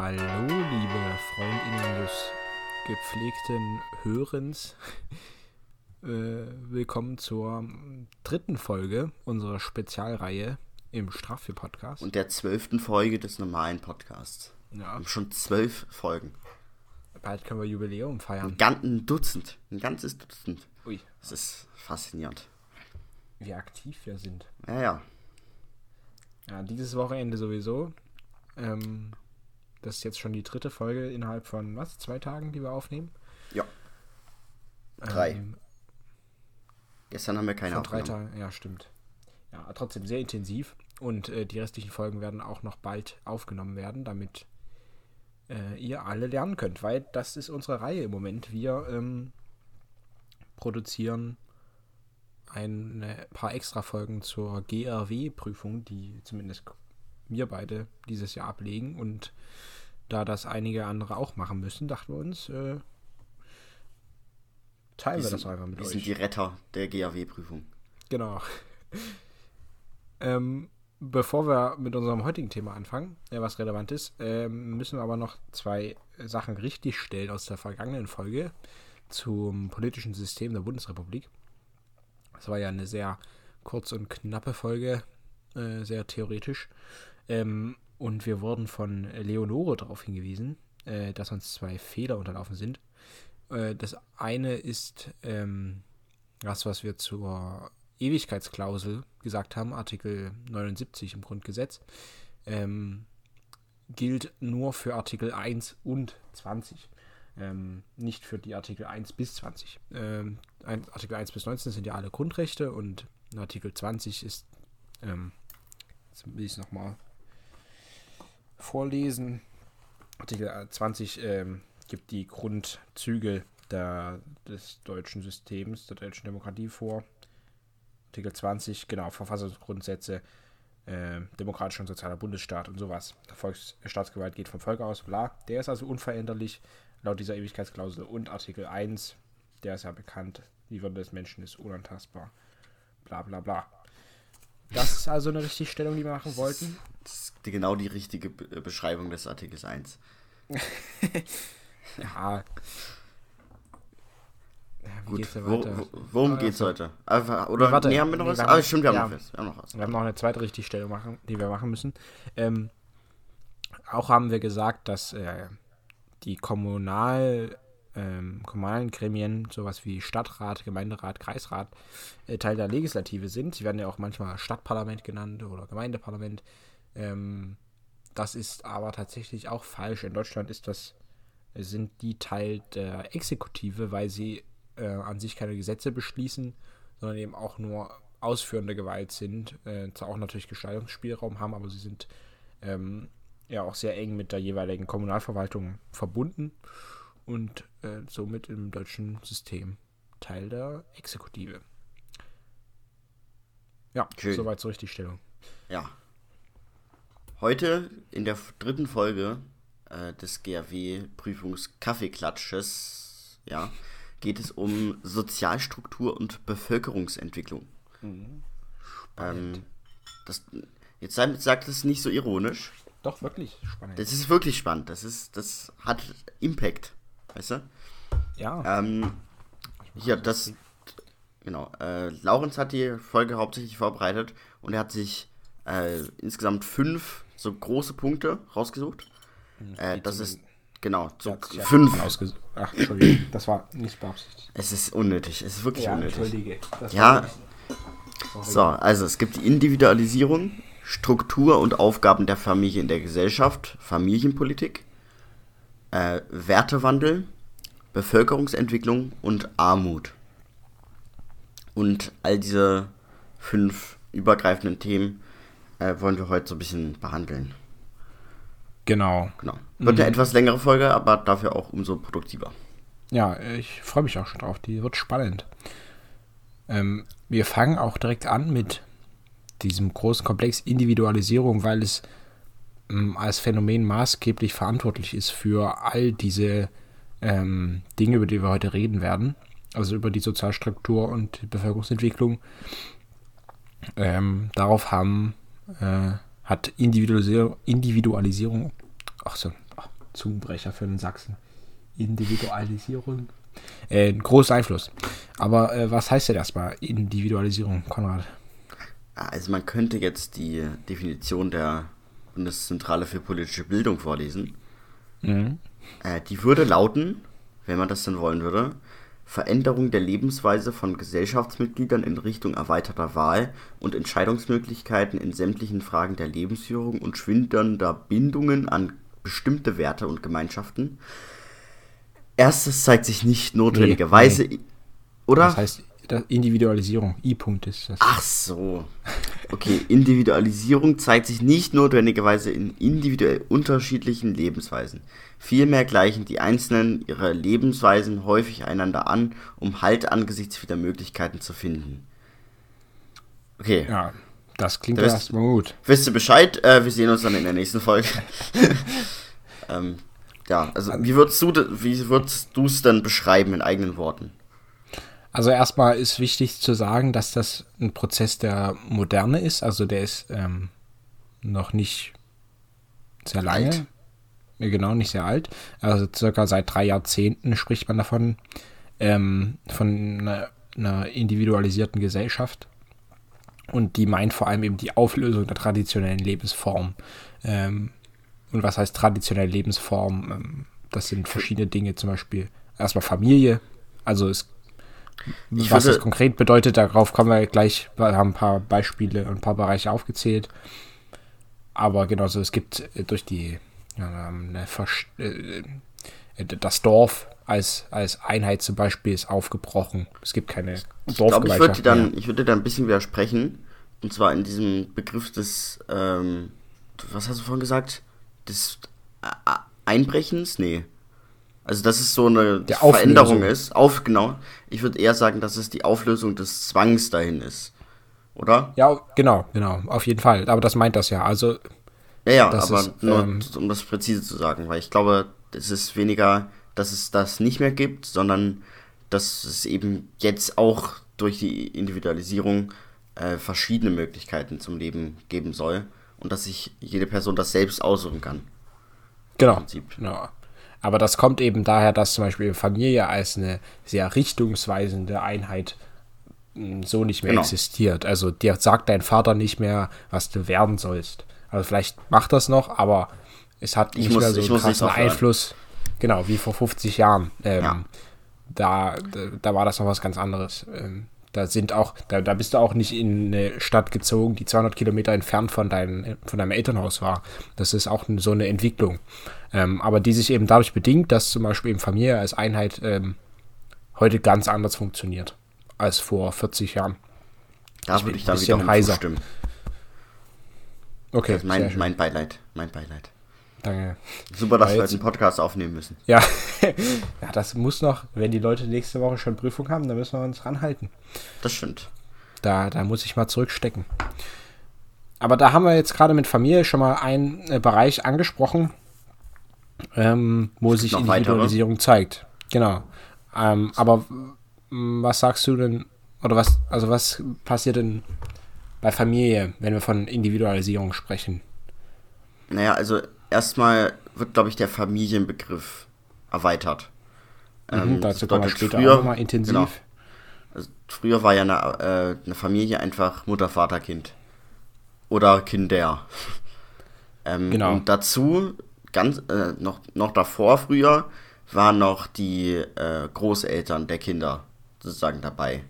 Hallo, liebe Freundinnen des gepflegten Hörens. Äh, willkommen zur dritten Folge unserer Spezialreihe im Straffe-Podcast. Und der zwölften Folge des normalen Podcasts. Ja. Wir haben schon zwölf Folgen. Bald können wir Jubiläum feiern. Ein ganzes Dutzend. Ein ganzes Dutzend. Ui, Das ist faszinierend. wie aktiv wir sind. Ja, ja. Ja, dieses Wochenende sowieso. Ähm, das ist jetzt schon die dritte Folge innerhalb von was? Zwei Tagen, die wir aufnehmen? Ja. Drei. Ähm, Gestern haben wir keine Von drei. Tagen, ja, stimmt. Ja, trotzdem sehr intensiv. Und äh, die restlichen Folgen werden auch noch bald aufgenommen werden, damit äh, ihr alle lernen könnt, weil das ist unsere Reihe im Moment. Wir ähm, produzieren ein paar extra Folgen zur GRW-Prüfung, die zumindest wir beide dieses Jahr ablegen. Und da das einige andere auch machen müssen, dachten wir uns, äh, teilen Wir wir das sind, einfach mit wir euch. sind die Retter der GAW-Prüfung. Genau. ähm, bevor wir mit unserem heutigen Thema anfangen, äh, was relevant ist, ähm, müssen wir aber noch zwei Sachen richtigstellen aus der vergangenen Folge zum politischen System der Bundesrepublik. Das war ja eine sehr kurz und knappe Folge, äh, sehr theoretisch. Ähm, und wir wurden von Leonore darauf hingewiesen, äh, dass uns zwei Fehler unterlaufen sind. Äh, das eine ist ähm, das, was wir zur Ewigkeitsklausel gesagt haben, Artikel 79 im Grundgesetz, ähm, gilt nur für Artikel 1 und 20. Ähm, nicht für die Artikel 1 bis 20. Ähm, Artikel 1 bis 19 sind ja alle Grundrechte und Artikel 20 ist, ähm, jetzt will ich es nochmal vorlesen. Artikel 20 ähm, gibt die Grundzüge der, des deutschen Systems, der deutschen Demokratie vor. Artikel 20, genau, Verfassungsgrundsätze, äh, demokratischer und sozialer Bundesstaat und sowas. Volks Staatsgewalt geht vom Volk aus, bla. Der ist also unveränderlich laut dieser Ewigkeitsklausel. Und Artikel 1, der ist ja bekannt, die Würde des Menschen ist unantastbar. Bla bla bla. Das ist also eine Richtigstellung, die wir machen wollten. Das ist genau die richtige äh, Beschreibung des Artikels 1. Ja. Ja, wie Gut, geht's wo, wo, worum Ah, geht's heute? Einfach, oder Nee, warte. nee, haben wir noch Nee, was? wir Ah, haben- stimmt, wir haben noch was. Wir haben noch was. Wir haben noch eine zweite Richtigstellung, machen, die wir machen müssen. Ähm, auch haben wir gesagt, dass äh, die kommunal, ähm, kommunalen Gremien, sowas wie Stadtrat, Gemeinderat, Kreisrat, äh, Teil der Legislative sind. Sie werden ja auch manchmal Stadtparlament genannt oder Gemeindeparlament. Ähm, das ist aber tatsächlich auch falsch. In Deutschland ist das, sind die Teil der Exekutive, weil sie äh, an sich keine Gesetze beschließen, sondern eben auch nur ausführende Gewalt sind, äh, zwar auch natürlich Gestaltungsspielraum haben, aber sie sind ähm, ja auch sehr eng mit der jeweiligen Kommunalverwaltung verbunden und äh, somit im deutschen System Teil der Exekutive. Ja, Schön. soweit zur Richtigstellung. Ja. Heute in der dritten Folge äh, des GAW-Prüfungs-Kaffeeklatsches ja, geht es um Sozialstruktur und Bevölkerungsentwicklung. Ähm, das, jetzt sagt es nicht so ironisch. Doch, wirklich spannend. Das ist wirklich spannend. Das, ist, das hat Impact. Weißt du? ja, Ähm, hier, das. Genau. Äh, Laurenz hat die Folge hauptsächlich vorbereitet und er hat sich äh, insgesamt fünf so große Punkte rausgesucht. Äh, die das ist. Genau, so ja fünf. ausges- Ach, Entschuldigung, das war nicht beabsichtigt. Es ist unnötig. Es ist wirklich unnötig. Entschuldige. Ja. So, also es gibt die Individualisierung, Struktur und Aufgaben der Familie in der Gesellschaft, Familienpolitik, äh, Wertewandel, Bevölkerungsentwicklung und Armut. Und all diese fünf übergreifenden Themen äh, wollen wir heute so ein bisschen behandeln. Genau. Genau. Wird eine etwas längere Folge, aber dafür auch umso produktiver. Ja, ich freue mich auch schon drauf. Die wird spannend. Ähm, wir fangen auch direkt an mit diesem großen Komplex Individualisierung, weil es als Phänomen maßgeblich verantwortlich ist für all diese ähm, Dinge, über die wir heute reden werden. Also über die Sozialstruktur und die Bevölkerungsentwicklung. Ähm, darauf haben, äh, hat Individualisierung, Individualisierung, ach so, ach, Zungenbrecher für den Sachsen. Individualisierung. Äh, ein großer Einfluss. Aber äh, was heißt denn erstmal Individualisierung, Konrad? Also man könnte jetzt die Definition der Bundeszentrale für politische Bildung vorlesen. Mhm. Äh, die würde lauten, wenn man das denn wollen würde, Veränderung der Lebensweise von Gesellschaftsmitgliedern in Richtung erweiterter Wahl und Entscheidungsmöglichkeiten in sämtlichen Fragen der Lebensführung und schwindernder Bindungen an bestimmte Werte und Gemeinschaften. Erstes zeigt sich nicht notwendigerweise, nee, nee. oder? Das heißt Individualisierung, I-Punkt ist das. Ach so. Okay, Individualisierung zeigt sich nicht notwendigerweise in individuell unterschiedlichen Lebensweisen. Vielmehr gleichen die Einzelnen ihre Lebensweisen häufig einander an, um Halt angesichts vieler Möglichkeiten zu finden. Okay. Ja, das klingt da erstmal gut. Wisst ihr Bescheid? Äh, wir sehen uns dann in der nächsten Folge. ähm, ja, also wie würdest du wie würdest du es denn beschreiben in eigenen Worten? Also erstmal ist wichtig zu sagen, dass das ein Prozess der Moderne ist. Also der ist ähm, noch nicht sehr lange. Alt. Genau, nicht sehr alt. Also circa seit drei Jahrzehnten spricht man davon, ähm, von einer, einer individualisierten Gesellschaft. Und die meint vor allem eben die Auflösung der traditionellen Lebensform. Ähm, und was heißt traditionelle Lebensform? Ähm, das sind verschiedene Dinge, zum Beispiel erstmal Familie. Also es, was würde, das konkret bedeutet, darauf kommen wir gleich. Wir haben ein paar Beispiele und ein paar Bereiche aufgezählt. Aber genauso, es gibt äh, durch die ja, äh, das Dorf als, als Einheit zum Beispiel ist aufgebrochen. Es gibt keine Dorfgemeinschaft. Ich glaube, ich würde dann, ich würde da ein bisschen widersprechen. Und zwar in diesem Begriff des, ähm, was hast du vorhin gesagt? Des Einbrechens? Nee. Also, dass es so eine Veränderung ist. Auf, genau. Ich würde eher sagen, dass es die Auflösung des Zwangs dahin ist. Oder? Ja, genau, genau. Auf jeden Fall. Aber das meint das ja. Also. Ja, ja, aber ist, nur, ähm, um das präzise zu sagen, weil ich glaube, es ist weniger, dass es das nicht mehr gibt, sondern dass es eben jetzt auch durch die Individualisierung äh, verschiedene Möglichkeiten zum Leben geben soll und dass sich jede Person das selbst aussuchen kann. Genau. genau. Aber das kommt eben daher, dass zum Beispiel Familie als eine sehr richtungsweisende Einheit hm, so nicht mehr genau. existiert. Also dir sagt dein Vater nicht mehr, was du werden sollst. Also vielleicht macht das noch, aber es hat nicht muss, mehr so einen krassen Einfluss. Genau, wie vor 50 Jahren. Ähm, ja. da, da, da, war das noch was ganz anderes. Ähm, da sind auch, da, da bist du auch nicht in eine Stadt gezogen, die 200 Kilometer entfernt von, dein, von deinem Elternhaus war. Das ist auch so eine Entwicklung. Ähm, aber die sich eben dadurch bedingt, dass zum Beispiel eben Familie als Einheit ähm, heute ganz anders funktioniert als vor 40 Jahren. Da würde ich dann wieder heiser. zustimmen. Okay, also mein, mein Beileid, mein Beileid. Danke. Super, dass wir jetzt einen Podcast aufnehmen müssen. Ja. ja, das muss noch, wenn die Leute nächste Woche schon Prüfung haben, dann müssen wir uns ranhalten. Das stimmt. Da, da muss ich mal zurückstecken. Aber da haben wir jetzt gerade mit Familie schon mal einen äh, Bereich angesprochen, ähm, wo sich Individualisierung weitere? zeigt. Genau. Ähm, aber was sagst du denn, oder was, also was passiert denn bei Familie, wenn wir von Individualisierung sprechen? Naja, also erstmal wird, glaube ich, der Familienbegriff erweitert. Mhm, ähm, dazu kommen wir später früher, auch nochmal intensiv. Genau. Also früher war ja eine, äh, eine, Familie einfach Mutter, Vater, Kind. Oder Kinder. ähm, genau. Und dazu, ganz äh, noch, noch davor früher, waren noch die äh, Großeltern der Kinder sozusagen dabei.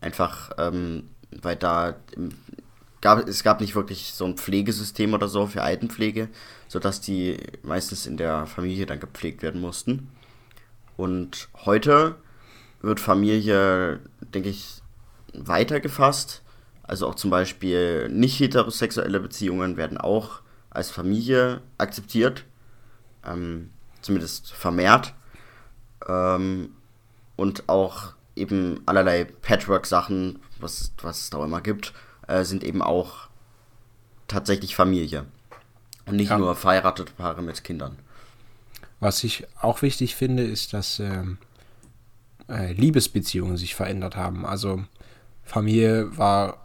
Einfach, ähm, weil da gab, es gab nicht wirklich so ein Pflegesystem oder so für Altenpflege, sodass die meistens in der Familie dann gepflegt werden mussten. Und heute wird Familie, denke ich, weitergefasst. Also auch zum Beispiel nicht heterosexuelle Beziehungen werden auch als Familie akzeptiert, ähm, zumindest vermehrt. Ähm, und auch eben allerlei Patchwork-Sachen, was, was es da immer gibt, äh, sind eben auch tatsächlich Familie. Und nicht ja. nur verheiratete Paare mit Kindern. Was ich auch wichtig finde, ist, dass ähm, äh, Liebesbeziehungen sich verändert haben. Also Familie war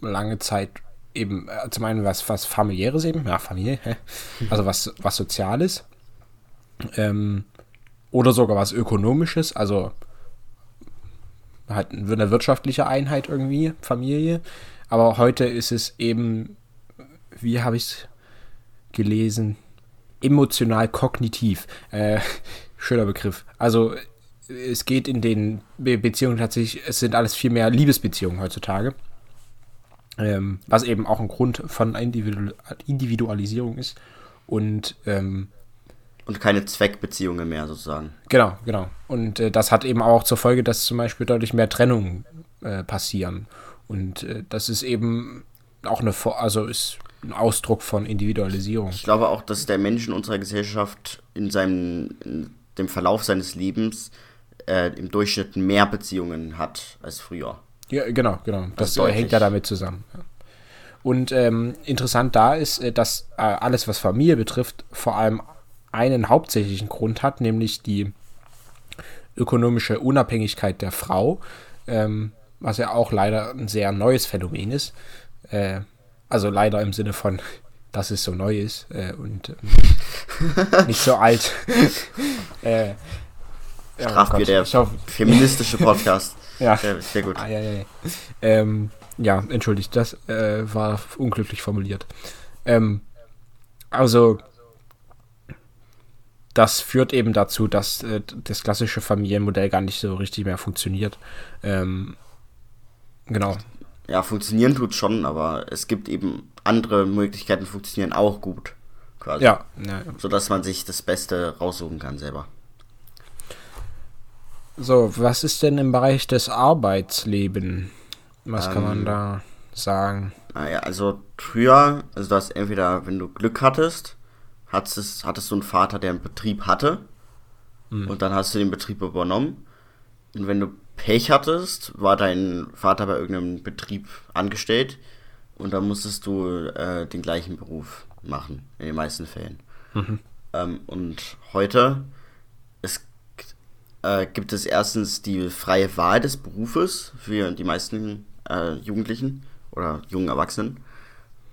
lange Zeit eben äh, zum einen was, was familiäres eben, ja, Familie, hä? also was, was Soziales. Ähm, oder sogar was Ökonomisches, also halt eine wirtschaftliche Einheit irgendwie, Familie. Aber heute ist es eben, wie habe ich es gelesen, emotional-kognitiv. Äh, schöner Begriff. Also es geht in den Beziehungen tatsächlich, es sind alles viel mehr Liebesbeziehungen heutzutage. Ähm, was eben auch ein Grund von Individu Individualisierung ist. Und, ähm, und keine Zweckbeziehungen mehr sozusagen. Genau, genau. Und äh, das hat eben auch zur Folge, dass zum Beispiel deutlich mehr Trennungen äh, passieren. Und äh, das ist eben auch eine, also ist ein Ausdruck von Individualisierung. Ich glaube auch, dass der Mensch in unserer Gesellschaft in seinem in dem Verlauf seines Lebens äh, im Durchschnitt mehr Beziehungen hat als früher. Ja, genau, genau. Das, das hängt ja damit zusammen. Und ähm, interessant da ist, äh, dass äh, alles, was Familie betrifft, vor allem einen hauptsächlichen Grund hat, nämlich die ökonomische Unabhängigkeit der Frau, ähm, was ja auch leider ein sehr neues Phänomen ist. Äh, also leider im Sinne von, dass es so neu ist äh, und ähm, nicht so alt. äh, ja, oh der hoffe, feministische Podcast. Ja. Sehr, sehr gut. Ah, ja, ja, ja. Ähm, ja, entschuldigt, das äh, war unglücklich formuliert. Ähm, also, das führt eben dazu, dass äh, das klassische Familienmodell gar nicht so richtig mehr funktioniert. Ähm, genau. Ja, funktionieren tut schon, aber es gibt eben andere Möglichkeiten, funktionieren auch gut. Quasi. Ja, ja. Sodass man sich das Beste raussuchen kann selber. So, was ist denn im Bereich des Arbeitslebens? Was ähm, kann man ähm, da sagen? Naja, also früher, also das entweder, wenn du Glück hattest, hattest, hattest du einen Vater, der einen Betrieb hatte mhm. und dann hast du den Betrieb übernommen. Und wenn du Pech hattest, war dein Vater bei irgendeinem Betrieb angestellt und dann musstest du äh, den gleichen Beruf machen, in den meisten Fällen. Mhm. Ähm, und heute es, äh, gibt es erstens die freie Wahl des Berufes für die meisten äh, Jugendlichen oder jungen Erwachsenen.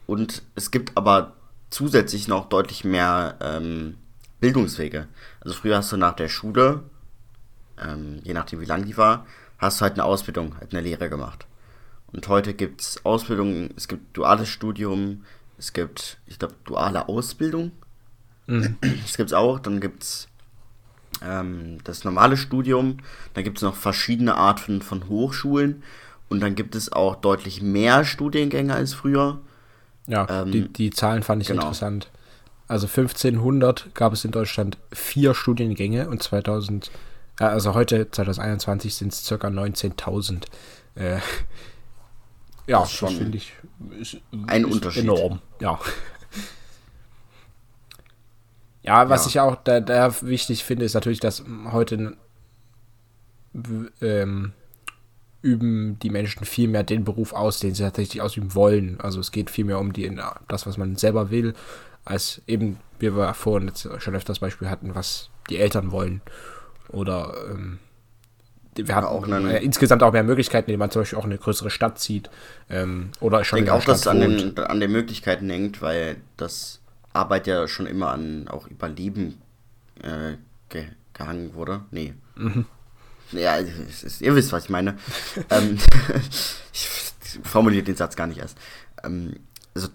Und es gibt aber zusätzlich noch deutlich mehr ähm, Bildungswege. Also früher hast du nach der Schule, ähm, je nachdem wie lang die war, hast du halt eine Ausbildung, halt eine Lehre gemacht. Und heute gibt es Ausbildung, es gibt duales Studium, es gibt, ich glaube, duale Ausbildung. Mhm. Das gibt es auch. Dann gibt es ähm, das normale Studium. Dann gibt es noch verschiedene Arten von Hochschulen. Und dann gibt es auch deutlich mehr Studiengänge als früher. Ja, ähm, die, die Zahlen fand ich genau. interessant. Also 1500 gab es in Deutschland vier Studiengänge und 2000, äh, also heute 2021 sind es ca. 19.000. Äh, ja, das, das finde ich ist, ein ist Unterschied. Enorm, ja. Ja, was ja. ich auch da, da, wichtig finde, ist natürlich, dass heute ähm, üben die Menschen viel mehr den Beruf aus, den sie tatsächlich ausüben wollen. Also es geht viel mehr um die, das, was man selber will, als eben, wie wir vorhin schon öfters Beispiel hatten, was die Eltern wollen. Oder ähm, wir haben auch äh, insgesamt auch mehr Möglichkeiten, indem man zum Beispiel auch eine größere Stadt zieht. Ähm, oder schon ich denke auch, dass es an den, an den Möglichkeiten hängt, weil das Arbeit ja schon immer an auch Überleben äh, ge gehangen wurde. Nee. Mhm. Ja, ist, ihr wisst, was ich meine. ähm, ich formuliere den Satz gar nicht erst. Ähm, also,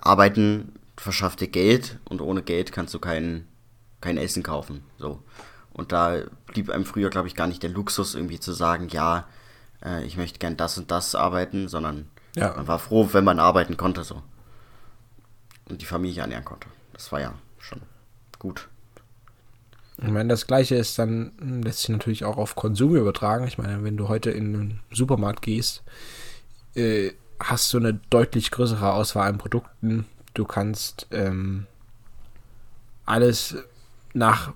arbeiten verschafft dir Geld und ohne Geld kannst du kein, kein Essen kaufen. So. Und da blieb einem früher, glaube ich, gar nicht der Luxus, irgendwie zu sagen, ja, äh, ich möchte gern das und das arbeiten, sondern ja. man war froh, wenn man arbeiten konnte so. Und die Familie ernähren konnte. Das war ja schon gut. Ich meine, das Gleiche ist dann, lässt sich natürlich auch auf Konsum übertragen. Ich meine, wenn du heute in einen Supermarkt gehst, äh, hast du eine deutlich größere Auswahl an Produkten. Du kannst ähm, alles nach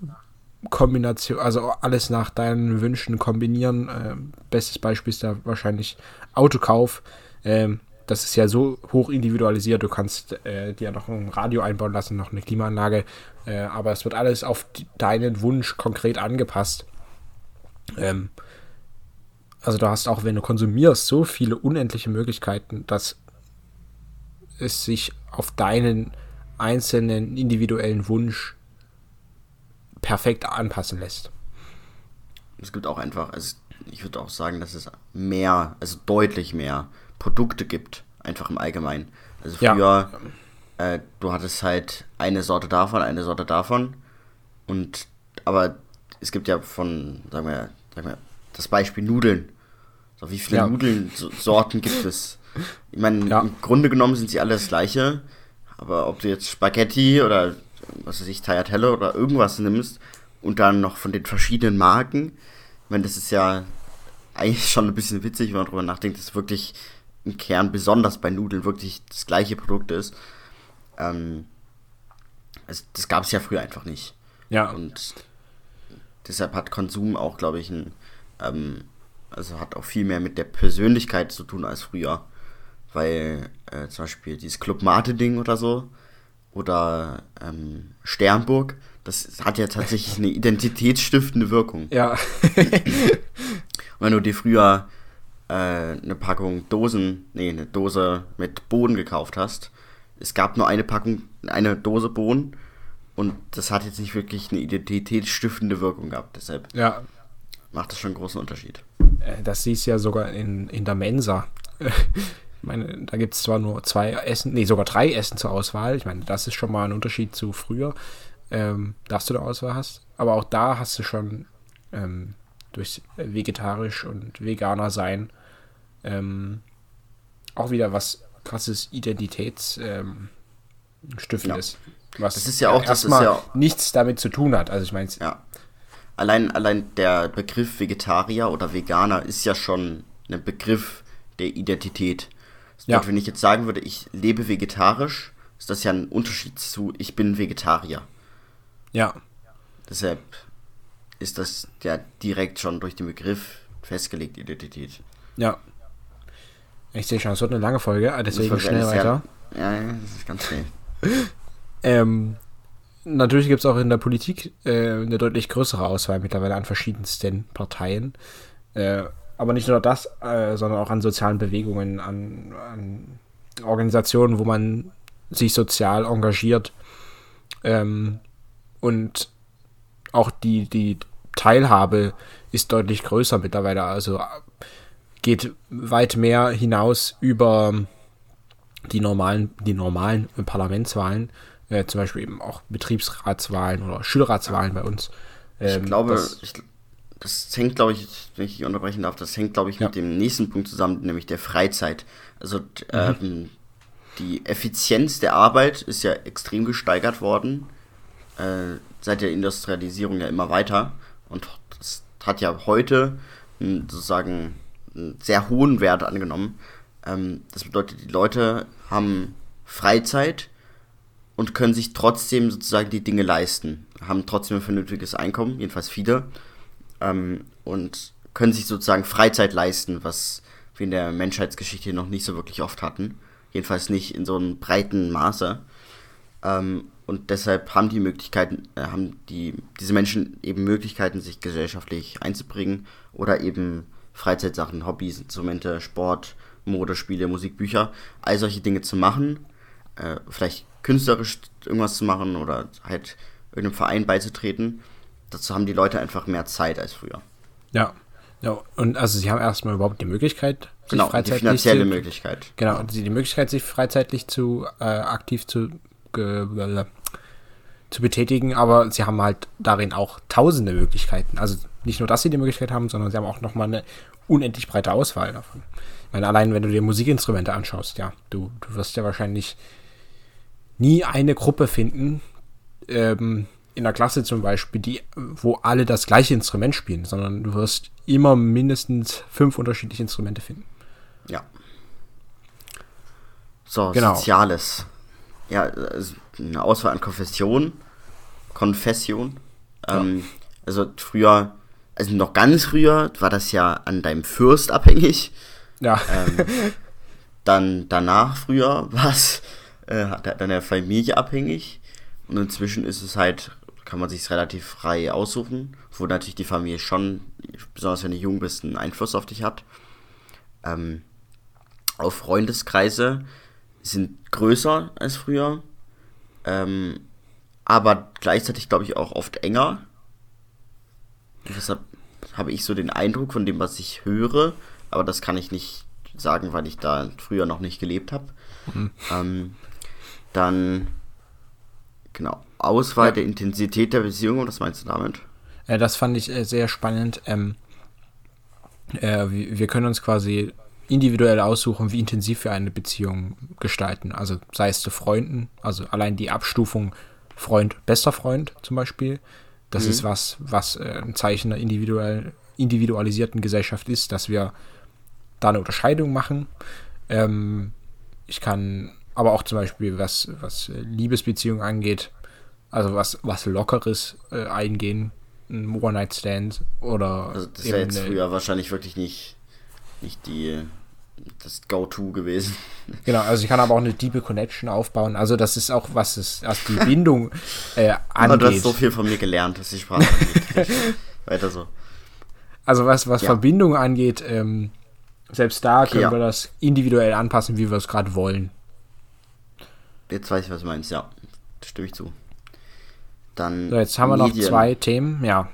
Kombination, also alles nach deinen Wünschen kombinieren. Äh, bestes Beispiel ist da wahrscheinlich Autokauf. Ähm, das ist ja so hoch individualisiert, du kannst äh, dir noch ein Radio einbauen lassen, noch eine Klimaanlage, äh, aber es wird alles auf deinen Wunsch konkret angepasst. Ähm, also du hast auch, wenn du konsumierst, so viele unendliche Möglichkeiten, dass es sich auf deinen einzelnen individuellen Wunsch perfekt anpassen lässt. Es gibt auch einfach, also ich würde auch sagen, dass es mehr, also deutlich mehr Produkte gibt, einfach im Allgemeinen. Also früher, ja. äh, du hattest halt eine Sorte davon, eine Sorte davon. Und aber es gibt ja von, sagen wir, sagen wir das Beispiel Nudeln. So, wie viele ja. Nudelsorten gibt es? Ich meine, ja. im Grunde genommen sind sie alle das gleiche. Aber ob du jetzt Spaghetti oder was weiß ich, Tagliatelle oder irgendwas nimmst und dann noch von den verschiedenen Marken, ich meine, das ist ja eigentlich schon ein bisschen witzig, wenn man darüber nachdenkt, dass wirklich im Kern, besonders bei Nudeln, wirklich das gleiche Produkt ist. Ähm, also das gab es ja früher einfach nicht. Ja. Und deshalb hat Konsum auch, glaube ich, ein, ähm, also hat auch viel mehr mit der Persönlichkeit zu tun als früher. Weil äh, zum Beispiel dieses Club Mate-Ding oder so oder ähm, Sternburg, das hat ja tatsächlich eine identitätsstiftende Wirkung. Ja. wenn du dir früher äh, eine Packung Dosen, nee, eine Dose mit Bohnen gekauft hast, es gab nur eine Packung, eine Dose Bohnen und das hat jetzt nicht wirklich eine identitätsstiftende Wirkung gehabt. Deshalb ja. macht das schon einen großen Unterschied. Äh, das siehst du ja sogar in, in der Mensa. Ich meine, da gibt es zwar nur zwei Essen, nee, sogar drei Essen zur Auswahl. Ich meine, das ist schon mal ein Unterschied zu früher, ähm, dass du eine Auswahl hast. Aber auch da hast du schon ähm, durch vegetarisch und Veganer sein ähm, auch wieder was krasses Identitätsstiftendes. Ähm, was das ist ja auch, das ist ja nichts damit zu tun hat. Also ich meine, ja. allein, allein der Begriff Vegetarier oder Veganer ist ja schon ein Begriff der Identität. Ja. wenn ich jetzt sagen würde, ich lebe vegetarisch, ist das ja ein Unterschied zu, ich bin Vegetarier. Ja. Deshalb ist das ja direkt schon durch den Begriff festgelegt, Identität. Ja. Ich sehe schon, es wird eine lange Folge, deswegen schnell weiter. Ja, ja, das ist ganz schnell. ähm, natürlich gibt es auch in der Politik äh, eine deutlich größere Auswahl mittlerweile an verschiedensten Parteien. Äh, aber nicht nur das, äh, sondern auch an sozialen Bewegungen, an, an, Organisationen, wo man sich sozial engagiert. Ähm, und auch die, die Teilhabe ist deutlich größer mittlerweile. Also geht weit mehr hinaus über die normalen, die normalen Parlamentswahlen, äh, zum Beispiel eben auch Betriebsratswahlen oder Schulratswahlen bei uns. Ähm, ich glaube, ich, das hängt, glaube ich, wenn ich unterbrechen darf, das hängt, glaube ich, ja. mit dem nächsten Punkt zusammen, nämlich der Freizeit. Also mhm. ähm, die Effizienz der Arbeit ist ja extrem gesteigert worden, äh, seit der Industrialisierung ja immer weiter. Und das hat ja heute sozusagen einen sehr hohen Wert angenommen. Ähm, das bedeutet, die Leute haben Freizeit und können sich trotzdem sozusagen die Dinge leisten, haben trotzdem ein vernünftiges Einkommen, jedenfalls viele ähm, und können sich sozusagen Freizeit leisten, was wir in der Menschheitsgeschichte noch nicht so wirklich oft hatten. Jedenfalls nicht in so einem breiten Maße. Ähm, und deshalb haben die Möglichkeiten, äh, haben die, diese Menschen eben Möglichkeiten, sich gesellschaftlich einzubringen oder eben Freizeitsachen, Hobbys, Instrumente, Sport, Mode, Spiele, Musik, Bücher, all solche Dinge zu machen. Äh, vielleicht künstlerisch irgendwas zu machen oder halt irgendeinem Verein beizutreten dazu haben die Leute einfach mehr Zeit als früher. Ja. Ja, und also sie haben erstmal überhaupt die Möglichkeit, sich genau, freizeitlich die finanzielle zu, Möglichkeit. Genau, und sie die Möglichkeit, sich freizeitlich zu äh, aktiv zu, äh, zu betätigen, aber sie haben halt darin auch tausende Möglichkeiten. Also nicht nur, dass sie die Möglichkeit haben, sondern sie haben auch nochmal eine unendlich breite Auswahl davon. Ich meine, allein wenn du dir Musikinstrumente anschaust, ja, du, du wirst ja wahrscheinlich nie eine Gruppe finden, ähm, in der Klasse zum Beispiel, die, wo alle das gleiche Instrument spielen, sondern du wirst immer mindestens fünf unterschiedliche Instrumente finden. Ja. So, genau. Soziales. Ja, eine Auswahl an Konfession. Konfession. Ja. Ähm, also früher, also noch ganz früher war das ja an deinem Fürst abhängig. Ja. Ähm, dann danach früher war es äh, deiner Familie abhängig. Und inzwischen ist es halt kann man sich relativ frei aussuchen, wo natürlich die Familie schon, besonders wenn du jung bist, einen Einfluss auf dich hat. Ähm, auch Freundeskreise sind größer als früher, ähm, aber gleichzeitig glaube ich auch oft enger Deshalb habe ich so den Eindruck von dem, was ich höre, aber das kann ich nicht sagen, weil ich da früher noch nicht gelebt habe. Mhm. Ähm, dann, genau, Auswahl ja. der Intensität der Beziehung, was meinst du damit? Äh, das fand ich äh, sehr spannend. Ähm, äh, wir können uns quasi individuell aussuchen, wie intensiv wir eine Beziehung gestalten. Also sei es zu Freunden, also allein die Abstufung Freund, bester Freund zum Beispiel. Das mhm. ist was, was äh, ein Zeichen der individuell, individualisierten Gesellschaft ist, dass wir da eine Unterscheidung machen. Ähm, ich kann aber auch zum Beispiel, was, was Liebesbeziehungen angeht, also was, was Lockeres äh, eingehen, ein One-Night-Stand oder. Also das wäre jetzt früher wahrscheinlich wirklich nicht, nicht die das Go-To gewesen. Genau, also ich kann aber auch eine Deep Connection aufbauen. Also das ist auch, was es als die Bindung äh, angeht. du hast so viel von mir gelernt, dass die Sprache angeht. Weiter so. Also was, was ja. Verbindung angeht, ähm, selbst da können ja. wir das individuell anpassen, wie wir es gerade wollen. Jetzt weiß ich, was du meinst, ja. Stimme ich zu. Dann so, jetzt haben wir Medien. noch zwei Themen, ja.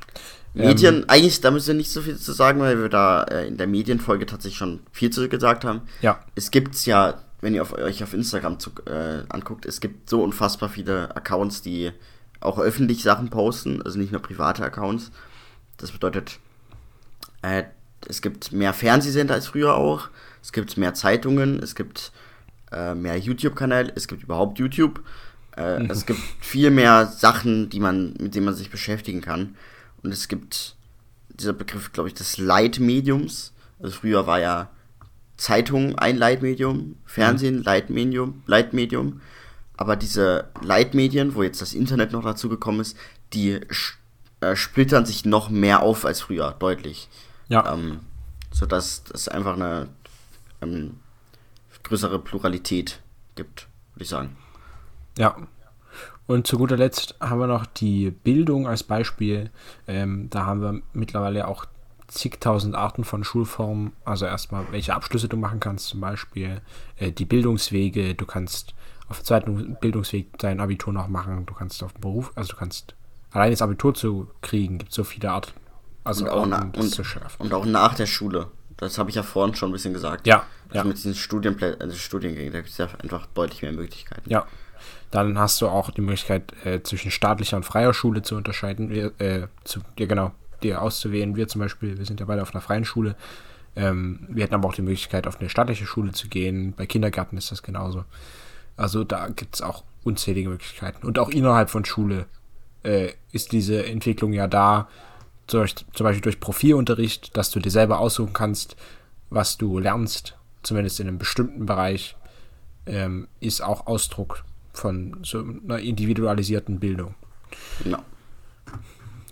Medien, ähm, eigentlich, da müssen wir nicht so viel zu sagen, weil wir da äh, in der Medienfolge tatsächlich schon viel zu gesagt haben. Ja. Es gibt ja, wenn ihr auf, euch auf Instagram zu, äh, anguckt, es gibt so unfassbar viele Accounts, die auch öffentlich Sachen posten, also nicht nur private Accounts. Das bedeutet, äh, es gibt mehr Fernsehsender als früher auch, es gibt mehr Zeitungen, es gibt äh, mehr YouTube-Kanäle, es gibt überhaupt YouTube. Äh. Es gibt viel mehr Sachen, die man, mit denen man sich beschäftigen kann. Und es gibt dieser Begriff, glaube ich, des Leitmediums. Also früher war ja Zeitung ein Leitmedium, Fernsehen mhm. Leitmedium, Leitmedium. Aber diese Leitmedien, wo jetzt das Internet noch dazu gekommen ist, die äh, splittern sich noch mehr auf als früher, deutlich. Ja. Ähm, sodass es einfach eine ähm, größere Pluralität gibt, würde ich sagen. Ja, und zu guter Letzt haben wir noch die Bildung als Beispiel. Ähm, da haben wir mittlerweile auch zigtausend Arten von Schulformen. Also erstmal, welche Abschlüsse du machen kannst, zum Beispiel äh, die Bildungswege. Du kannst auf dem zweiten Bildungsweg dein Abitur noch machen. Du kannst auf dem Beruf, also du kannst allein das Abitur zu kriegen, gibt es so viele Arten. Also und auch, nach, und, und, auch nach der Schule. Das habe ich ja vorhin schon ein bisschen gesagt. Ja. Also ja. mit diesen Studienplätzen, also Studiengängen, da gibt es ja einfach deutlich mehr Möglichkeiten. Ja. Dann hast du auch die Möglichkeit, äh, zwischen staatlicher und freier Schule zu unterscheiden, äh, zu, ja genau, dir auszuwählen. Wir zum Beispiel, wir sind ja beide auf einer freien Schule. Ähm, wir hätten aber auch die Möglichkeit, auf eine staatliche Schule zu gehen. Bei Kindergärten ist das genauso. Also da gibt es auch unzählige Möglichkeiten. Und auch innerhalb von Schule äh, ist diese Entwicklung ja da, durch, zum Beispiel durch Profilunterricht, dass du dir selber aussuchen kannst, was du lernst, zumindest in einem bestimmten Bereich, ähm, ist auch Ausdruck von so einer individualisierten Bildung. No.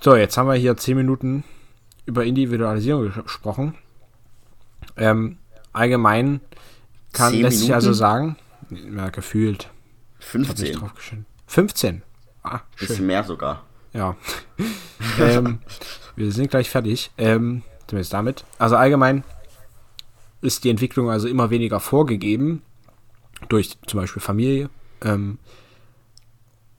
So, jetzt haben wir hier zehn Minuten über Individualisierung gesprochen. Ähm, allgemein kann, lässt sich also sagen, ja, gefühlt. 15. 15. Ah, schön. Bisschen mehr sogar. Ja. ähm, wir sind gleich fertig. Ähm, zumindest damit. Also allgemein ist die Entwicklung also immer weniger vorgegeben durch zum Beispiel Familie, ähm,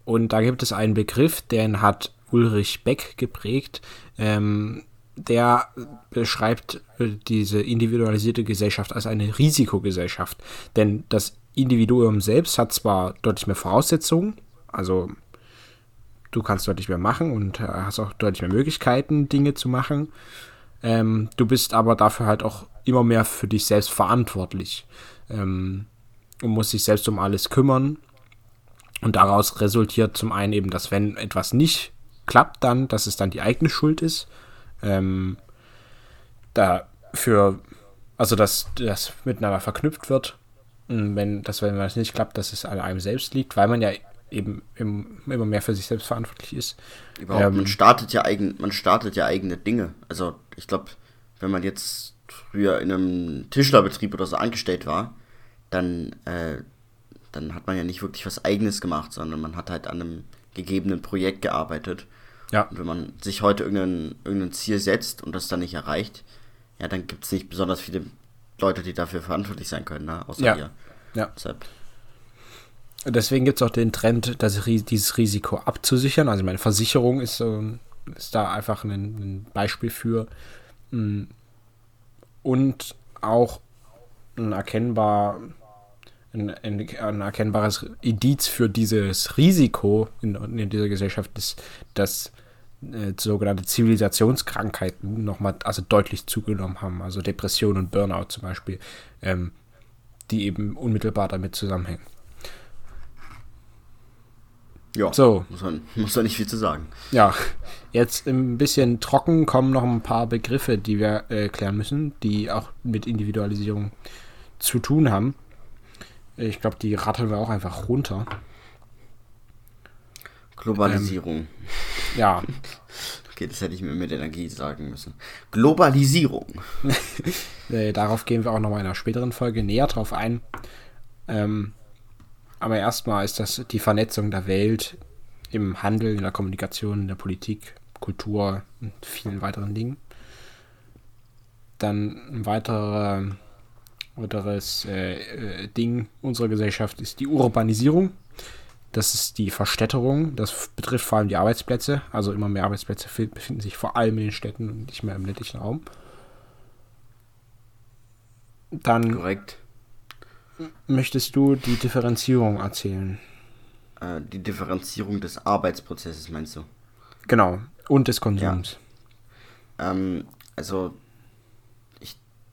und da gibt es einen Begriff, den hat Ulrich Beck geprägt. Ähm, der beschreibt äh, diese individualisierte Gesellschaft als eine Risikogesellschaft. Denn das Individuum selbst hat zwar deutlich mehr Voraussetzungen, also du kannst deutlich mehr machen und äh, hast auch deutlich mehr Möglichkeiten, Dinge zu machen. Ähm, du bist aber dafür halt auch immer mehr für dich selbst verantwortlich ähm, und musst dich selbst um alles kümmern und daraus resultiert zum einen eben, dass wenn etwas nicht klappt, dann, dass es dann die eigene Schuld ist. Ähm, dafür, also dass das miteinander verknüpft wird. Wenn das, wenn es nicht klappt, dass es an einem selbst liegt, weil man ja eben im, immer mehr für sich selbst verantwortlich ist. Überhaupt, ähm, man startet ja eigen, man startet ja eigene Dinge. Also ich glaube, wenn man jetzt früher in einem Tischlerbetrieb oder so angestellt war, dann äh, dann hat man ja nicht wirklich was Eigenes gemacht, sondern man hat halt an einem gegebenen Projekt gearbeitet. Ja. Und wenn man sich heute irgendein, irgendein Ziel setzt und das dann nicht erreicht, ja, dann gibt es nicht besonders viele Leute, die dafür verantwortlich sein können, ne? außer ja. ihr. Ja. Deshalb. Deswegen gibt es auch den Trend, das, dieses Risiko abzusichern. Also meine Versicherung ist ist da einfach ein, ein Beispiel für. Mm, und auch ein erkennbar ein, ein, ein, erkennbares Indiz für dieses Risiko in, in dieser Gesellschaft ist, dass äh, sogenannte Zivilisationskrankheiten nochmal also deutlich zugenommen haben, also Depression und Burnout zum Beispiel, ähm, die eben unmittelbar damit zusammenhängen. Ja, so. muss, man, muss man nicht viel zu sagen. Ja, jetzt ein bisschen trocken kommen noch ein paar Begriffe, die wir äh, klären müssen, die auch mit Individualisierung zu tun haben. Ich glaube, die ratteln wir auch einfach runter. Globalisierung. Ähm, ja. Okay, das hätte ich mir mit Energie sagen müssen. Globalisierung. äh, darauf gehen wir auch nochmal in einer späteren Folge näher drauf ein. Ähm, aber erstmal ist das die Vernetzung der Welt im Handel, in der Kommunikation, in der Politik, Kultur und vielen weiteren Dingen. Dann ein weiterer, weiteres äh, äh, Ding unserer Gesellschaft ist die Urbanisierung. Das ist die Verstädterung. Das betrifft vor allem die Arbeitsplätze. Also immer mehr Arbeitsplätze befinden sich vor allem in den Städten und nicht mehr im ländlichen Raum. Dann Korrekt. möchtest du die Differenzierung erzählen. Äh, die Differenzierung des Arbeitsprozesses meinst du? Genau. Und des Konsums. Ja. Ähm, also,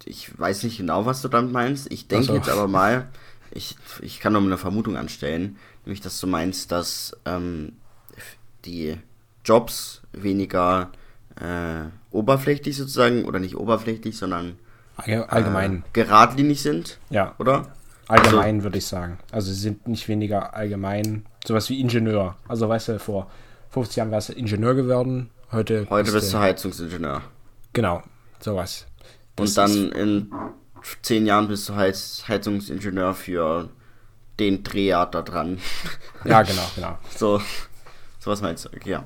ich, weiß nicht genau, was du damit meinst. Ich denke so. jetzt aber mal, ich, ich kann nur eine Vermutung anstellen, nämlich dass du meinst, dass ähm, die Jobs weniger äh, oberflächlich sozusagen, oder nicht oberflächlich, sondern allgemein äh, geradlinig sind. Ja. Oder? Allgemein also, würde ich sagen. Also sie sind nicht weniger allgemein, sowas wie Ingenieur. Also weißt du, vor 50 Jahren warst du Ingenieur geworden, heute. Heute bist du Heizungsingenieur. Genau, sowas. Das Und dann in zehn Jahren bist du Heiz Heizungsingenieur für den Dreher da dran. Ja, genau, genau. so, so was meinst du? ja.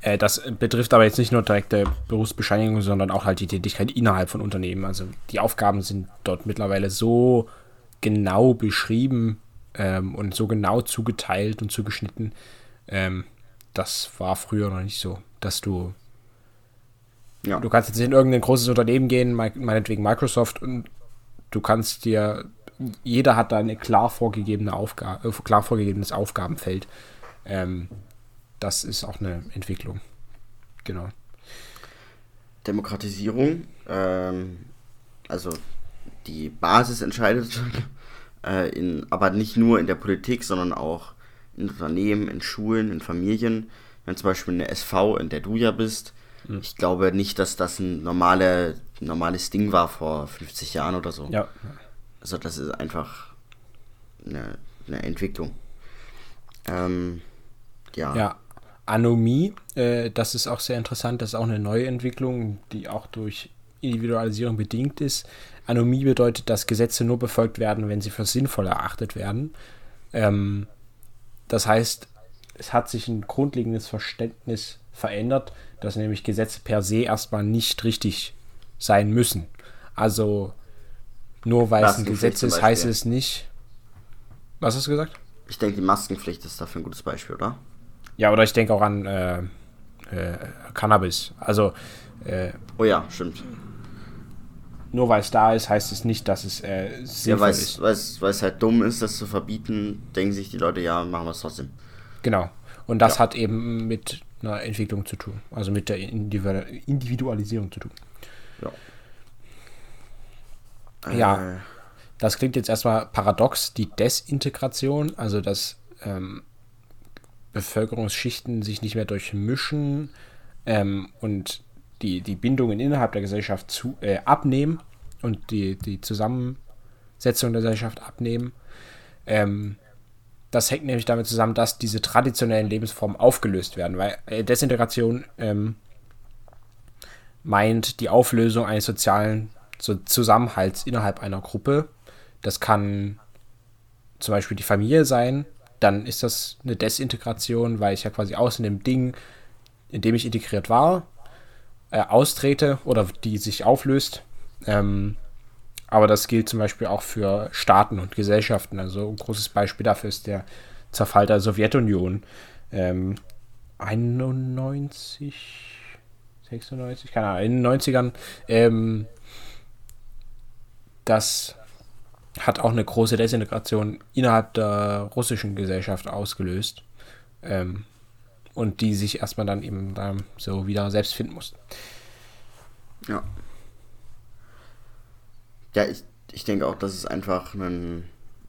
Äh, das betrifft aber jetzt nicht nur direkte Berufsbescheinigung, sondern auch halt die Tätigkeit innerhalb von Unternehmen. Also die Aufgaben sind dort mittlerweile so genau beschrieben ähm, und so genau zugeteilt und zugeschnitten. Ähm, das war früher noch nicht so, dass du ja. Du kannst jetzt in irgendein großes Unternehmen gehen, meinetwegen Microsoft, und du kannst dir, jeder hat da eine klar vorgegebene Aufgabe, äh, klar vorgegebenes Aufgabenfeld. Ähm, das ist auch eine Entwicklung. Genau. Demokratisierung, ähm, also die Basis entscheidet, äh, in, aber nicht nur in der Politik, sondern auch in Unternehmen, in Schulen, in Familien. Wenn zum Beispiel eine SV, in der du ja bist, mhm. ich glaube nicht, dass das ein normale, normales Ding war vor 50 Jahren oder so. Ja. Also das ist einfach eine, eine Entwicklung. Ähm, ja. Ja, Anomie, äh, das ist auch sehr interessant, das ist auch eine neue Entwicklung, die auch durch Individualisierung bedingt ist. Anomie bedeutet, dass Gesetze nur befolgt werden, wenn sie für sinnvoll erachtet werden. Ähm, das heißt, es hat sich ein grundlegendes Verständnis verändert, dass nämlich Gesetze per se erstmal nicht richtig sein müssen. Also nur weil es ein Gesetz ist, heißt es nicht. Was hast du gesagt? Ich denke, die Maskenpflicht ist dafür ein gutes Beispiel, oder? Ja, oder ich denke auch an äh, äh, Cannabis. Also. Äh, oh ja, stimmt. Nur weil es da ist, heißt es nicht, dass es äh, sinnvoll ja, ist. Weil es halt dumm ist, das zu verbieten, denken sich die Leute, ja, machen wir es trotzdem. Genau. Und das ja. hat eben mit einer Entwicklung zu tun. Also mit der Individualisierung zu tun. Ja. Ja. Äh. Das klingt jetzt erstmal paradox, die Desintegration, also dass ähm, Bevölkerungsschichten sich nicht mehr durchmischen ähm, und die, die Bindungen innerhalb der Gesellschaft zu, äh, abnehmen und die, die Zusammensetzung der Gesellschaft abnehmen. Ähm, das hängt nämlich damit zusammen, dass diese traditionellen Lebensformen aufgelöst werden, weil äh, Desintegration ähm, meint die Auflösung eines sozialen so Zusammenhalts innerhalb einer Gruppe. Das kann zum Beispiel die Familie sein. Dann ist das eine Desintegration, weil ich ja quasi aus dem Ding, in dem ich integriert war, äh, austrete oder die sich auflöst. Ähm, aber das gilt zum Beispiel auch für Staaten und Gesellschaften. Also ein großes Beispiel dafür ist der Zerfall der Sowjetunion. Ähm, 91, 96, keine Ahnung, in den 90ern. Ähm, das hat auch eine große Desintegration innerhalb der russischen Gesellschaft ausgelöst. Ähm, und die sich erstmal dann eben da so wieder selbst finden mussten. Ja. Ja, ich, ich denke auch, dass es einfach ein,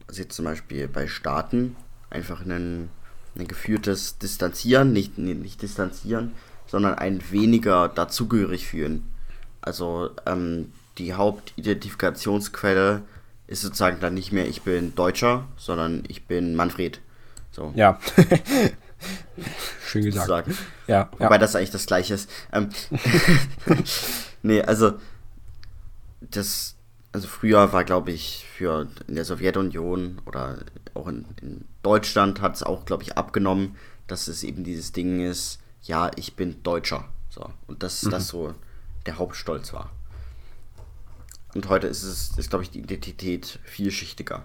also jetzt zum Beispiel bei Staaten, einfach ein, ein geführtes Distanzieren, nicht, nicht distanzieren, sondern ein weniger dazugehörig fühlen. Also ähm, die Hauptidentifikationsquelle ist sozusagen dann nicht mehr ich bin Deutscher, sondern ich bin Manfred. So. Ja. Schön gesagt. Sozusagen. Ja, Wobei ja. das eigentlich das gleiche ist. Ähm, nee, also das, also früher war, glaube ich, für in der Sowjetunion oder auch in, in Deutschland hat es auch, glaube ich, abgenommen, dass es eben dieses Ding ist, ja, ich bin Deutscher. So. Und dass das so der Hauptstolz war. Und heute ist es, ist, glaube ich, die Identität vielschichtiger.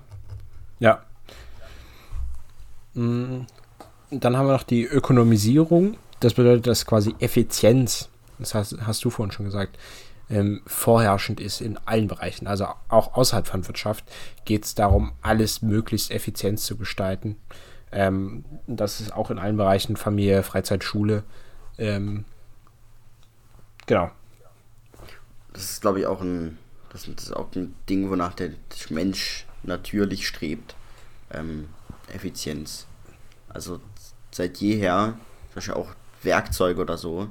Ja. Mm, Dann haben wir noch die Ökonomisierung. Das bedeutet, dass quasi Effizienz, das hast, hast du vorhin schon gesagt, ähm, vorherrschend ist in allen Bereichen. Also auch außerhalb von Wirtschaft geht es darum, alles möglichst effizient zu gestalten. Ähm, das ist auch in allen Bereichen Familie, Freizeit, Schule. Ähm, genau. Das ist, glaube ich, auch ein, das ist auch ein Ding, wonach der Mensch natürlich strebt. Ähm, Effizienz. Also seit jeher, zum Beispiel auch Werkzeuge oder so,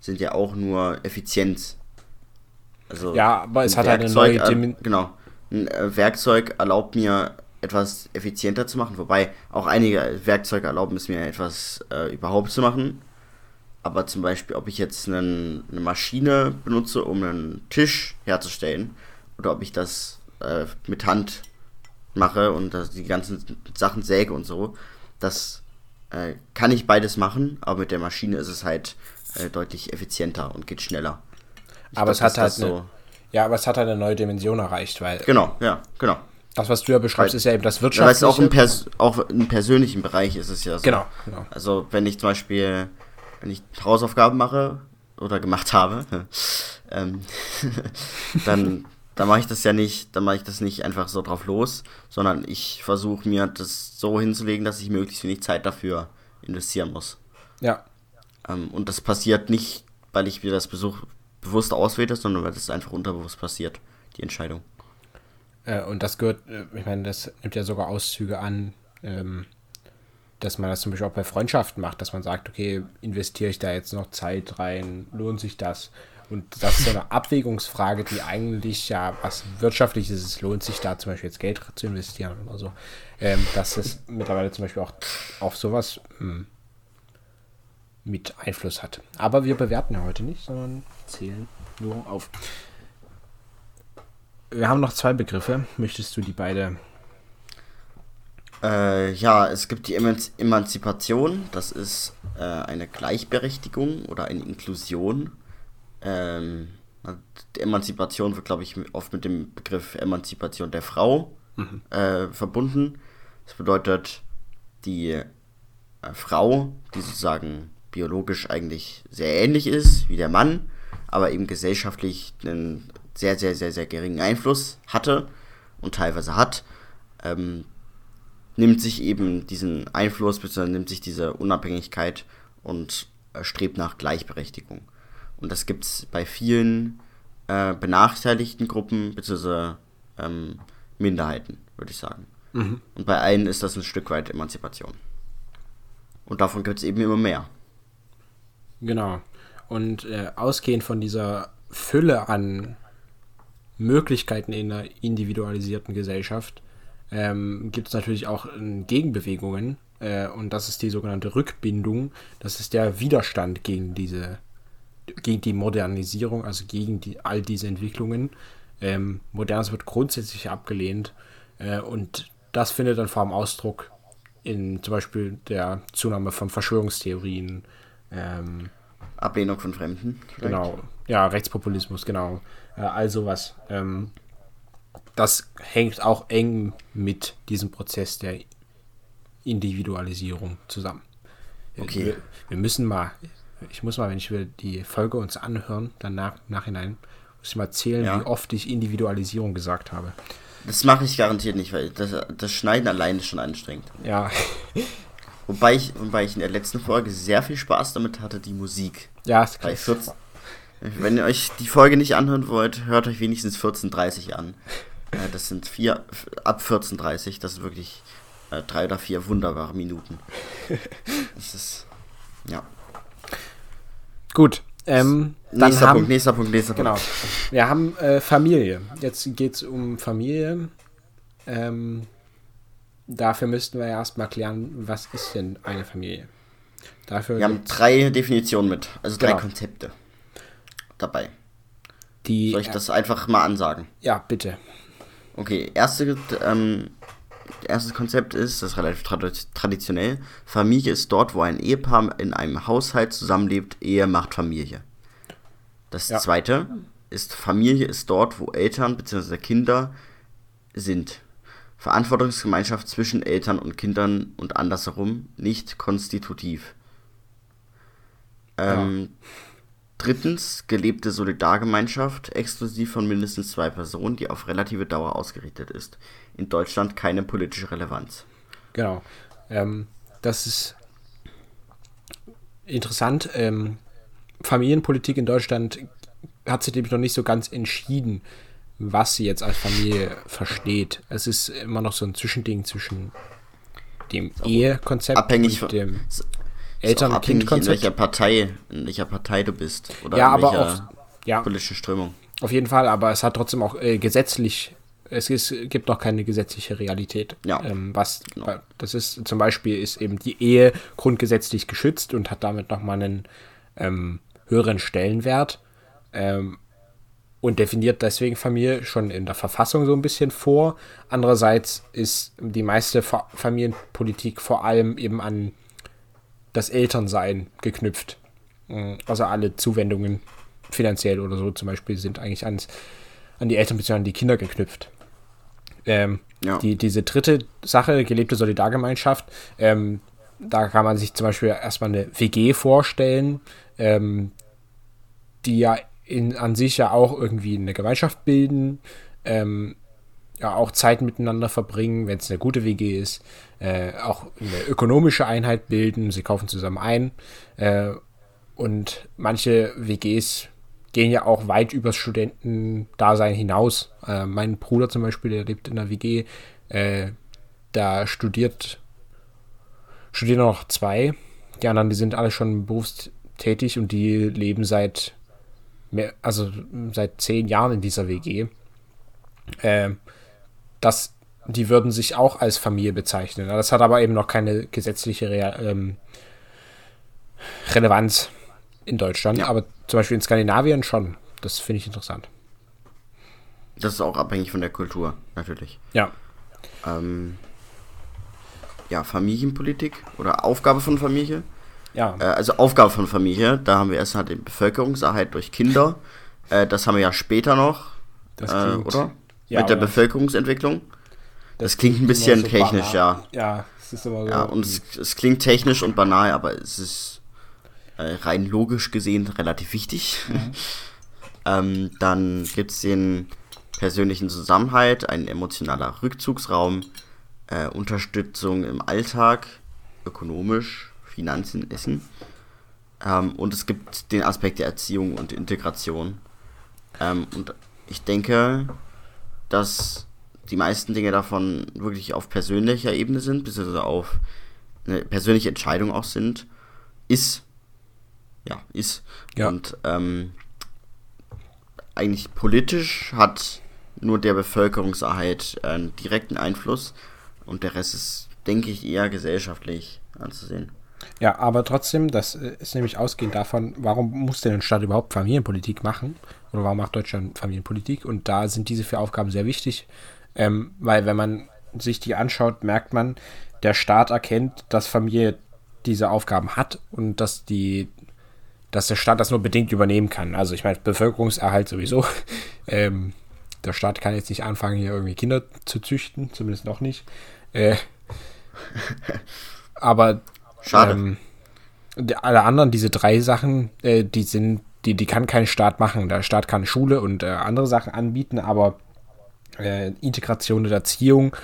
sind ja auch nur Effizienz. Also Ja, aber es hat halt eine Werkzeug, neue äh, Dimen- Genau. Ein äh, Werkzeug erlaubt mir etwas effizienter zu machen, wobei auch einige Werkzeuge erlauben es mir etwas äh, überhaupt zu machen. Aber zum Beispiel, ob ich jetzt einen, eine Maschine benutze, um einen Tisch herzustellen, oder ob ich das äh, mit Hand mache und das, die ganzen Sachen säge und so, das äh, kann ich beides machen, aber mit der Maschine ist es halt äh, deutlich effizienter und geht schneller. Ich aber glaub, es hat halt eine, ja, aber es hat halt eine neue Dimension erreicht, weil Genau, ja, genau. das, was du ja beschreibst, Weil- ist ja eben das Ja, weil es auch im, Wirtschaftliche. Auch im persönlichen Bereich ist es ja so. Genau, genau. Also wenn ich zum Beispiel, wenn ich Hausaufgaben mache oder gemacht habe, ähm, dann, dann mache ich das ja nicht, dann mache ich das nicht einfach so drauf los, sondern ich versuche mir das so hinzulegen, dass ich möglichst wenig Zeit dafür investieren muss. Ja, Ähm, und das passiert nicht, weil ich mir das Besuch bewusst auswähle, sondern weil das einfach unterbewusst passiert, die Entscheidung. Äh, und das gehört, äh, ich meine, das nimmt ja sogar Auszüge an, ähm, dass man das zum Beispiel auch bei Freundschaften macht, dass man sagt, okay, investiere ich da jetzt noch Zeit rein, lohnt sich das? Und das ist so eine Abwägungsfrage, die eigentlich ja was Wirtschaftliches ist, lohnt sich da zum Beispiel jetzt Geld zu investieren oder so. Ähm, dass es mittlerweile zum Beispiel auch auf sowas mh, mit Einfluss hat. Aber wir bewerten ja heute nicht, sondern zählen nur auf. Wir haben noch zwei Begriffe. Möchtest du die beide? Äh, ja, es gibt die Emanz Emanzipation, das ist äh, eine Gleichberechtigung oder eine Inklusion. Ähm, die Emanzipation wird, glaube ich, oft mit dem Begriff Emanzipation der Frau äh, verbunden. Das bedeutet, die äh, Frau, die sozusagen biologisch eigentlich sehr ähnlich ist wie der Mann, aber eben gesellschaftlich einen sehr, sehr, sehr, sehr geringen Einfluss hatte und teilweise hat, ähm, nimmt sich eben diesen Einfluss, beziehungsweise nimmt sich diese Unabhängigkeit und äh, strebt nach Gleichberechtigung. Und das gibt es bei vielen äh, benachteiligten Gruppen, beziehungsweise ähm, Minderheiten, würde ich sagen. Und bei allen ist das ein Stück weit Emanzipation. Und davon gibt es eben immer mehr. Genau. Und äh, ausgehend von dieser Fülle an Möglichkeiten in einer individualisierten Gesellschaft ähm, gibt es natürlich auch äh, Gegenbewegungen. Äh, und das ist die sogenannte Rückbindung. Das ist der Widerstand gegen diese, gegen die Modernisierung, also gegen die, all diese Entwicklungen. Ähm, Modernes wird grundsätzlich abgelehnt. Äh, und das findet dann vor allem Ausdruck in zum Beispiel der Zunahme von Verschwörungstheorien. Ähm, Ablehnung von Fremden. vielleicht. Genau, ja, Rechtspopulismus, genau. Äh, all sowas. Ähm, das hängt auch eng mit diesem Prozess der Individualisierung zusammen. Okay. Wir, wir müssen mal, ich muss mal, wenn ich will, die Folge uns anhören, dann nach, nachhinein, muss ich mal zählen, Ja. wie oft ich Individualisierung gesagt habe. Das mache ich garantiert nicht, weil das, das Schneiden allein ist schon anstrengend. Ja, Wobei ich, wobei ich in der letzten Folge sehr viel Spaß damit hatte, die Musik. ja, es Bei 14, wenn ihr euch die Folge nicht anhören wollt, hört euch wenigstens 14.30 an. Äh, das sind vier, ab 14.30 das sind wirklich äh, drei oder vier wunderbare Minuten. Das ist, ja. Gut. Ähm, Nächster haben, Punkt, nächster Punkt, nächster Genau. Punkt. Wir haben äh, Familie. Jetzt geht es um Familie. Ähm, dafür müssten wir ja erstmal klären, was ist denn eine Familie? Dafür Wir haben drei Definitionen mit, also drei Genau. Konzepte dabei. die. Soll ich das einfach mal ansagen? Ja, bitte. Okay, erste, ähm, erstes Konzept ist, das ist relativ trad traditionell, Familie ist dort, wo ein Ehepaar in einem Haushalt zusammenlebt, Ehe macht Familie. Das Ja. zweite ist, Familie ist dort, wo Eltern bzw. Kinder sind. Verantwortungsgemeinschaft zwischen Eltern und Kindern und andersherum, nicht konstitutiv. Ähm, Drittens, gelebte Solidargemeinschaft, exklusiv von mindestens zwei Personen, die auf relative Dauer ausgerichtet ist. In Deutschland keine politische Relevanz. Genau. Ähm, das ist interessant. Ähm, Familienpolitik in Deutschland hat sich nämlich noch nicht so ganz entschieden, was sie jetzt als Familie versteht. Es ist immer noch so ein Zwischending zwischen dem Ehekonzept Abhängig und dem Ist auch Eltern- und abhängig, in welcher Partei, in welcher Partei du bist. Oder Ja, in aber welcher auch, ja, politische Strömung. auf jeden Fall, aber es hat trotzdem auch äh, gesetzlich, es ist, gibt noch keine gesetzliche Realität. Ja. Ähm, was, das ist zum Beispiel ist eben die Ehe grundgesetzlich geschützt und hat damit nochmal einen ähm, höheren Stellenwert ähm, und definiert deswegen Familie schon in der Verfassung so ein bisschen vor. Andererseits ist die meiste Fa Familienpolitik vor allem eben an das Elternsein geknüpft. Mm, Also alle Zuwendungen finanziell oder so zum Beispiel sind eigentlich ans, an die Eltern bzw. an die Kinder geknüpft. Ähm, Ja. die, diese dritte Sache, gelebte Solidargemeinschaft, ähm, da kann man sich zum Beispiel erstmal eine WG vorstellen, ähm, die ja in, an sich ja auch irgendwie eine Gemeinschaft bilden, ähm, ja auch Zeit miteinander verbringen, wenn es eine gute WG ist, äh, auch eine ökonomische Einheit bilden, sie kaufen zusammen ein äh, und manche WGs gehen ja auch weit übers Studentendasein hinaus. Äh, mein Bruder zum Beispiel, der lebt in einer WG, äh, da studiert, studieren noch zwei. Die anderen, die sind alle schon berufstätig und die leben seit mehr, also seit zehn Jahren in dieser WG. Ähm, das, die würden sich auch als Familie bezeichnen. Das hat aber eben noch keine gesetzliche Rea ähm, Relevanz in Deutschland, Ja. aber zum Beispiel in Skandinavien schon. Das finde ich interessant. Das ist auch abhängig von der Kultur, natürlich. Ja. Ähm, ja, Familienpolitik oder Aufgabe von Familie. Ja. Äh, also Aufgabe von Familie, da haben wir erst halt den Bevölkerungserhalt durch Kinder. Äh, das haben wir ja später noch, Das äh, klingt- oder? Ja, Mit der Bevölkerungsentwicklung. Das klingt ein bisschen so technisch, banal. ja. Ja, es ist immer so. Ja, und es, es klingt technisch und banal, aber es ist äh, rein logisch gesehen relativ wichtig. ähm, dann gibt es den persönlichen Zusammenhalt, ein emotionaler Rückzugsraum, äh, Unterstützung im Alltag, ökonomisch, Finanzen, Essen. Ähm, und es gibt den Aspekt der Erziehung und Integration. Ähm, und ich denke, dass die meisten Dinge davon wirklich auf persönlicher Ebene sind, beziehungsweise auf eine persönliche Entscheidung auch sind, ist. Ja, ist. Ja. Und ähm, eigentlich politisch hat nur der Bevölkerungserhalt einen direkten Einfluss und der Rest ist, denke ich, eher gesellschaftlich anzusehen. Ja, aber trotzdem, das äh, ist nämlich ausgehend davon, warum muss denn ein Staat überhaupt Familienpolitik machen? Oder warum macht Deutschland Familienpolitik? Und da sind diese vier Aufgaben sehr wichtig, ähm, weil wenn man sich die anschaut, merkt man, der Staat erkennt, dass Familie diese Aufgaben hat und dass die, dass der Staat das nur bedingt übernehmen kann. Also ich meine, Bevölkerungserhalt sowieso. ähm, der Staat kann jetzt nicht anfangen, hier irgendwie Kinder zu züchten, zumindest noch nicht. Äh, aber Schade. ähm, alle anderen, diese drei Sachen, äh, die sind, die, die kann kein Staat machen. Der Staat kann Schule und äh, andere Sachen anbieten, aber äh, Integration und Erziehung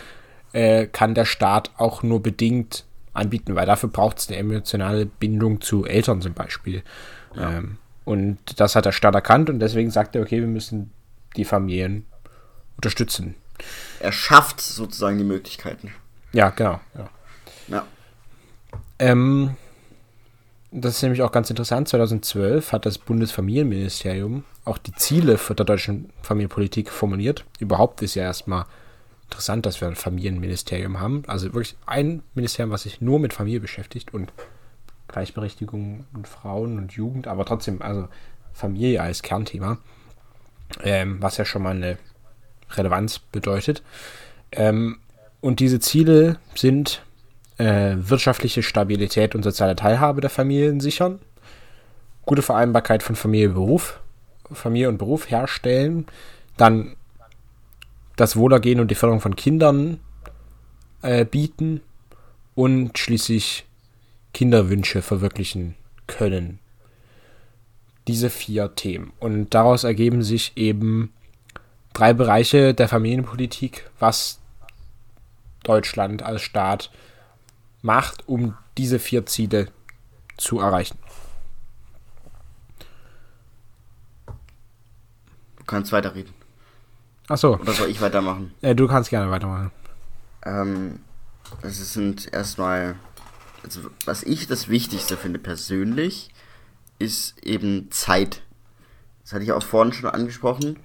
äh, kann der Staat auch nur bedingt anbieten, weil dafür braucht es eine emotionale Bindung zu Eltern zum Beispiel. Ja. Ähm, und das hat der Staat erkannt und deswegen sagt er, okay, wir müssen die Familien unterstützen. Er schafft sozusagen die Möglichkeiten. Ja, genau. Ja. ja. Ähm, das ist nämlich auch ganz interessant. 2012 hat das Bundesfamilienministerium auch die Ziele für der deutschen Familienpolitik formuliert. Überhaupt ist ja erstmal interessant, dass wir ein Familienministerium haben. Also wirklich ein Ministerium, was sich nur mit Familie beschäftigt und Gleichberechtigung und Frauen und Jugend, aber trotzdem, also Familie als Kernthema, ähm, was ja schon mal eine Relevanz bedeutet. Ähm, und diese Ziele sind äh, wirtschaftliche Stabilität und soziale Teilhabe der Familien sichern, gute Vereinbarkeit von Familie und Beruf, Familie und Beruf herstellen, dann das Wohlergehen und die Förderung von Kindern äh, bieten und schließlich Kinderwünsche verwirklichen können. Diese vier Themen. Und daraus ergeben sich eben drei Bereiche der Familienpolitik, was Deutschland als Staat macht, um diese vier Ziele zu erreichen. Du kannst weiterreden. Ach so. Oder soll ich weitermachen? Ja, du kannst gerne weitermachen. Ähm, es sind erstmal, also was ich das Wichtigste finde persönlich, ist eben Zeit. Das hatte ich auch vorhin schon angesprochen,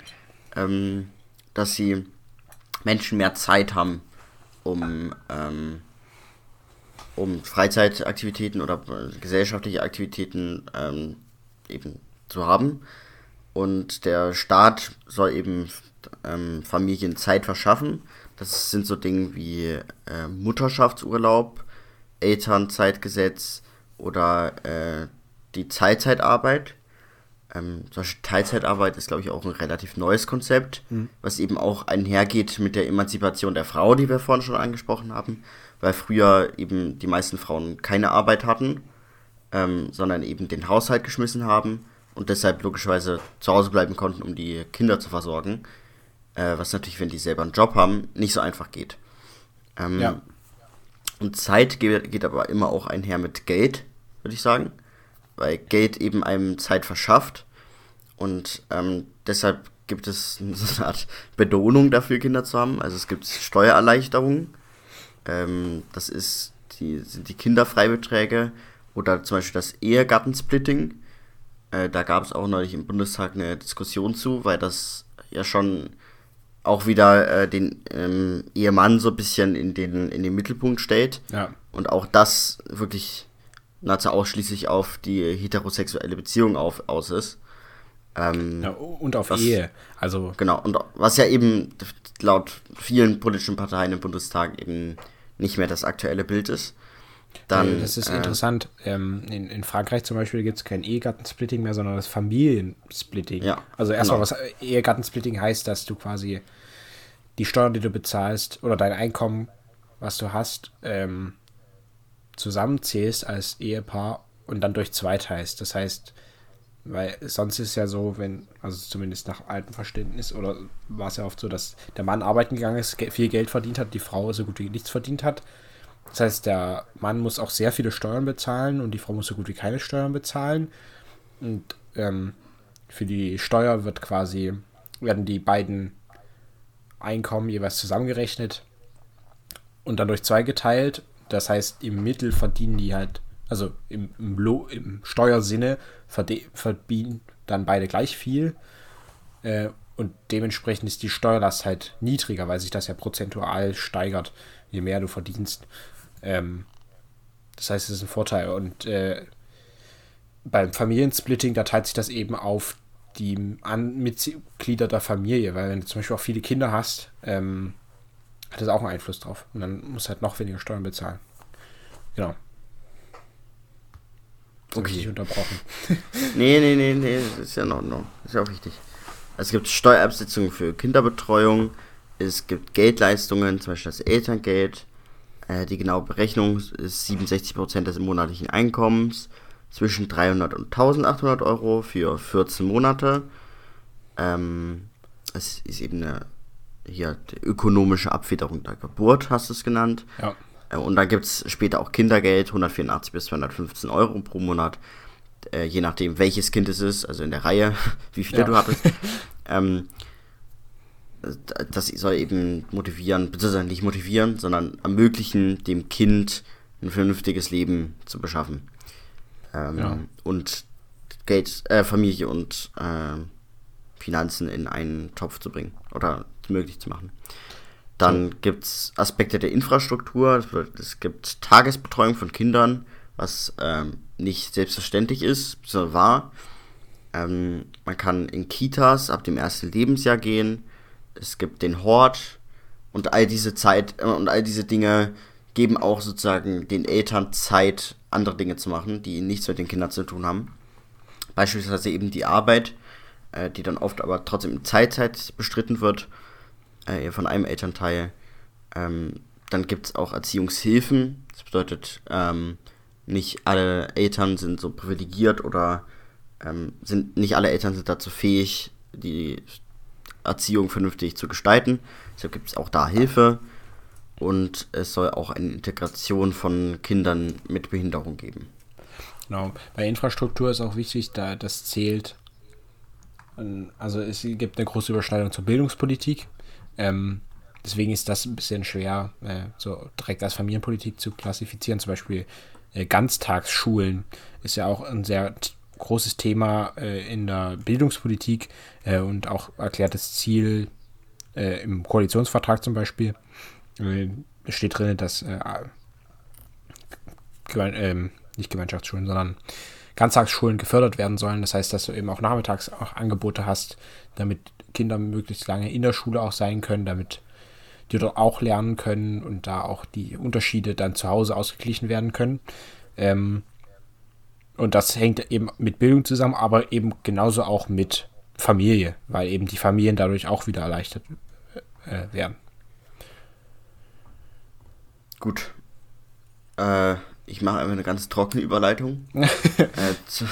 ähm, dass sie Menschen mehr Zeit haben, um, ähm, um Freizeitaktivitäten oder gesellschaftliche Aktivitäten ähm, eben zu haben. Und der Staat soll eben ähm, Familien Zeit verschaffen. Das sind so Dinge wie äh, Mutterschaftsurlaub, Elternzeitgesetz oder äh, die Teilzeitarbeit. Ähm, solche Teilzeitarbeit ist, glaube ich, auch ein relativ neues Konzept, mhm. was eben auch einhergeht mit der Emanzipation der Frau, die wir vorhin schon angesprochen haben, weil früher eben die meisten Frauen keine Arbeit hatten, ähm, sondern eben den Haushalt geschmissen haben und deshalb logischerweise zu Hause bleiben konnten, um die Kinder zu versorgen äh, was natürlich, wenn die selber einen Job haben, nicht so einfach geht. Ähm, ja. Und Zeit geht, geht aber immer auch einher mit Geld, würde ich sagen, weil Geld eben einem Zeit verschafft und ähm, deshalb gibt es so eine Art Belohnung dafür, Kinder zu haben. Also es gibt Steuererleichterungen, ähm, das ist die, sind die Kinderfreibeträge oder zum Beispiel das Ehegattensplitting. Äh, da gab es auch neulich im Bundestag eine Diskussion zu, weil das ja schon auch wieder äh, den ähm, Ehemann so ein bisschen in den, in den Mittelpunkt stellt. Ja. Und auch das wirklich nahezu ausschließlich auf die heterosexuelle Beziehung auf, aus ist. Ähm, ja, und auf was, Ehe. Also genau, und was ja eben laut vielen politischen Parteien im Bundestag eben nicht mehr das aktuelle Bild ist. Dann, das ist äh, interessant. Ähm, in, in, Frankreich zum Beispiel gibt es kein Ehegattensplitting mehr, sondern das Familiensplitting. Ja, also erstmal, genau. was Ehegattensplitting heißt, dass du quasi die Steuern, die du bezahlst, oder dein Einkommen, was du hast, ähm, zusammenzählst als Ehepaar und dann durch zwei teilst. Das heißt, weil sonst ist ja so, wenn, also zumindest nach altem Verständnis, oder war es ja oft so, dass der Mann arbeiten gegangen ist, viel Geld verdient hat, die Frau so gut wie nichts verdient hat das heißt, der Mann muss auch sehr viele Steuern bezahlen und die Frau muss so gut wie keine Steuern bezahlen. Und ähm, für die Steuer wird quasi, werden die beiden Einkommen jeweils zusammengerechnet und dann durch zwei geteilt. Das heißt, im Mittel verdienen die halt, also im, im, im Steuersinne verdienen dann beide gleich viel. Äh, und dementsprechend ist die Steuerlast halt niedriger, weil sich das ja prozentual steigert, je mehr du verdienst. Ähm, das heißt, es ist ein Vorteil. Und äh, beim Familiensplitting, da teilt sich das eben auf die An Mitglieder der Familie, weil wenn du zum Beispiel auch viele Kinder hast, ähm, hat das auch einen Einfluss drauf. Und dann musst du halt noch weniger Steuern bezahlen. Genau. Das okay. Ich unterbrochen. nee, nee, nee, nee, das ist ja noch. Das ist ja auch wichtig. Es gibt Steuerabsetzungen für Kinderbetreuung, es gibt Geldleistungen, zum Beispiel das Elterngeld, äh, die genaue Berechnung ist 67% des monatlichen Einkommens. zwischen 300 und 1800 Euro für 14 Monate. Ähm, es ist eben eine hier die ökonomische Abfederung der Geburt, hast du es genannt. Ja. Äh, Und dann gibt es später auch Kindergeld, 184 bis 215 Euro pro Monat, äh, je nachdem welches Kind es ist, also in der Reihe, wie viele Ja. du hattest. ähm, das soll eben motivieren, beziehungsweise nicht motivieren, sondern ermöglichen, dem Kind ein vernünftiges Leben zu beschaffen. Ähm, Ja. Und Geld, äh, Familie und äh, Finanzen in einen Topf zu bringen oder möglich zu machen. Dann gibt es Aspekte der Infrastruktur. Es gibt Tagesbetreuung von Kindern, was ähm, nicht selbstverständlich ist, sondern war. Ähm, man kann in Kitas ab dem ersten Lebensjahr gehen. Es gibt den Hort und all diese Zeit äh, und all diese Dinge geben auch sozusagen den Eltern Zeit, andere Dinge zu machen, die nichts mit den Kindern zu tun haben. Beispielsweise eben die Arbeit, äh, die dann oft aber trotzdem in Zeitzeit bestritten wird äh, von einem Elternteil. Ähm, dann gibt es auch Erziehungshilfen. Das bedeutet, ähm, nicht alle Eltern sind so privilegiert oder ähm, sind nicht alle Eltern sind dazu fähig, die Erziehung vernünftig zu gestalten. Deshalb gibt es auch da Hilfe. Und es soll auch eine Integration von Kindern mit Behinderung geben. Genau. Bei Infrastruktur ist auch wichtig, da das zählt. Also es gibt eine große Überschneidung zur Bildungspolitik. Ähm, deswegen ist das ein bisschen schwer, äh, so direkt als Familienpolitik zu klassifizieren. Zum Beispiel äh, Ganztagsschulen ist ja auch ein sehr großes Thema äh, in der Bildungspolitik äh, und auch erklärtes Ziel äh, im Koalitionsvertrag zum Beispiel. Äh, steht drin, dass Gemein, ähm, nicht Gemeinschaftsschulen, sondern Ganztagsschulen gefördert werden sollen. Das heißt, dass du eben auch nachmittags auch Angebote hast, damit Kinder möglichst lange in der Schule auch sein können, damit die dort auch lernen können und da auch die Unterschiede dann zu Hause ausgeglichen werden können. Ähm, und das hängt eben mit Bildung zusammen, aber eben genauso auch mit Familie, weil eben die Familien dadurch auch wieder erleichtert äh, werden. Gut. Äh, ich mache einfach eine ganz trockene Überleitung. äh, zu,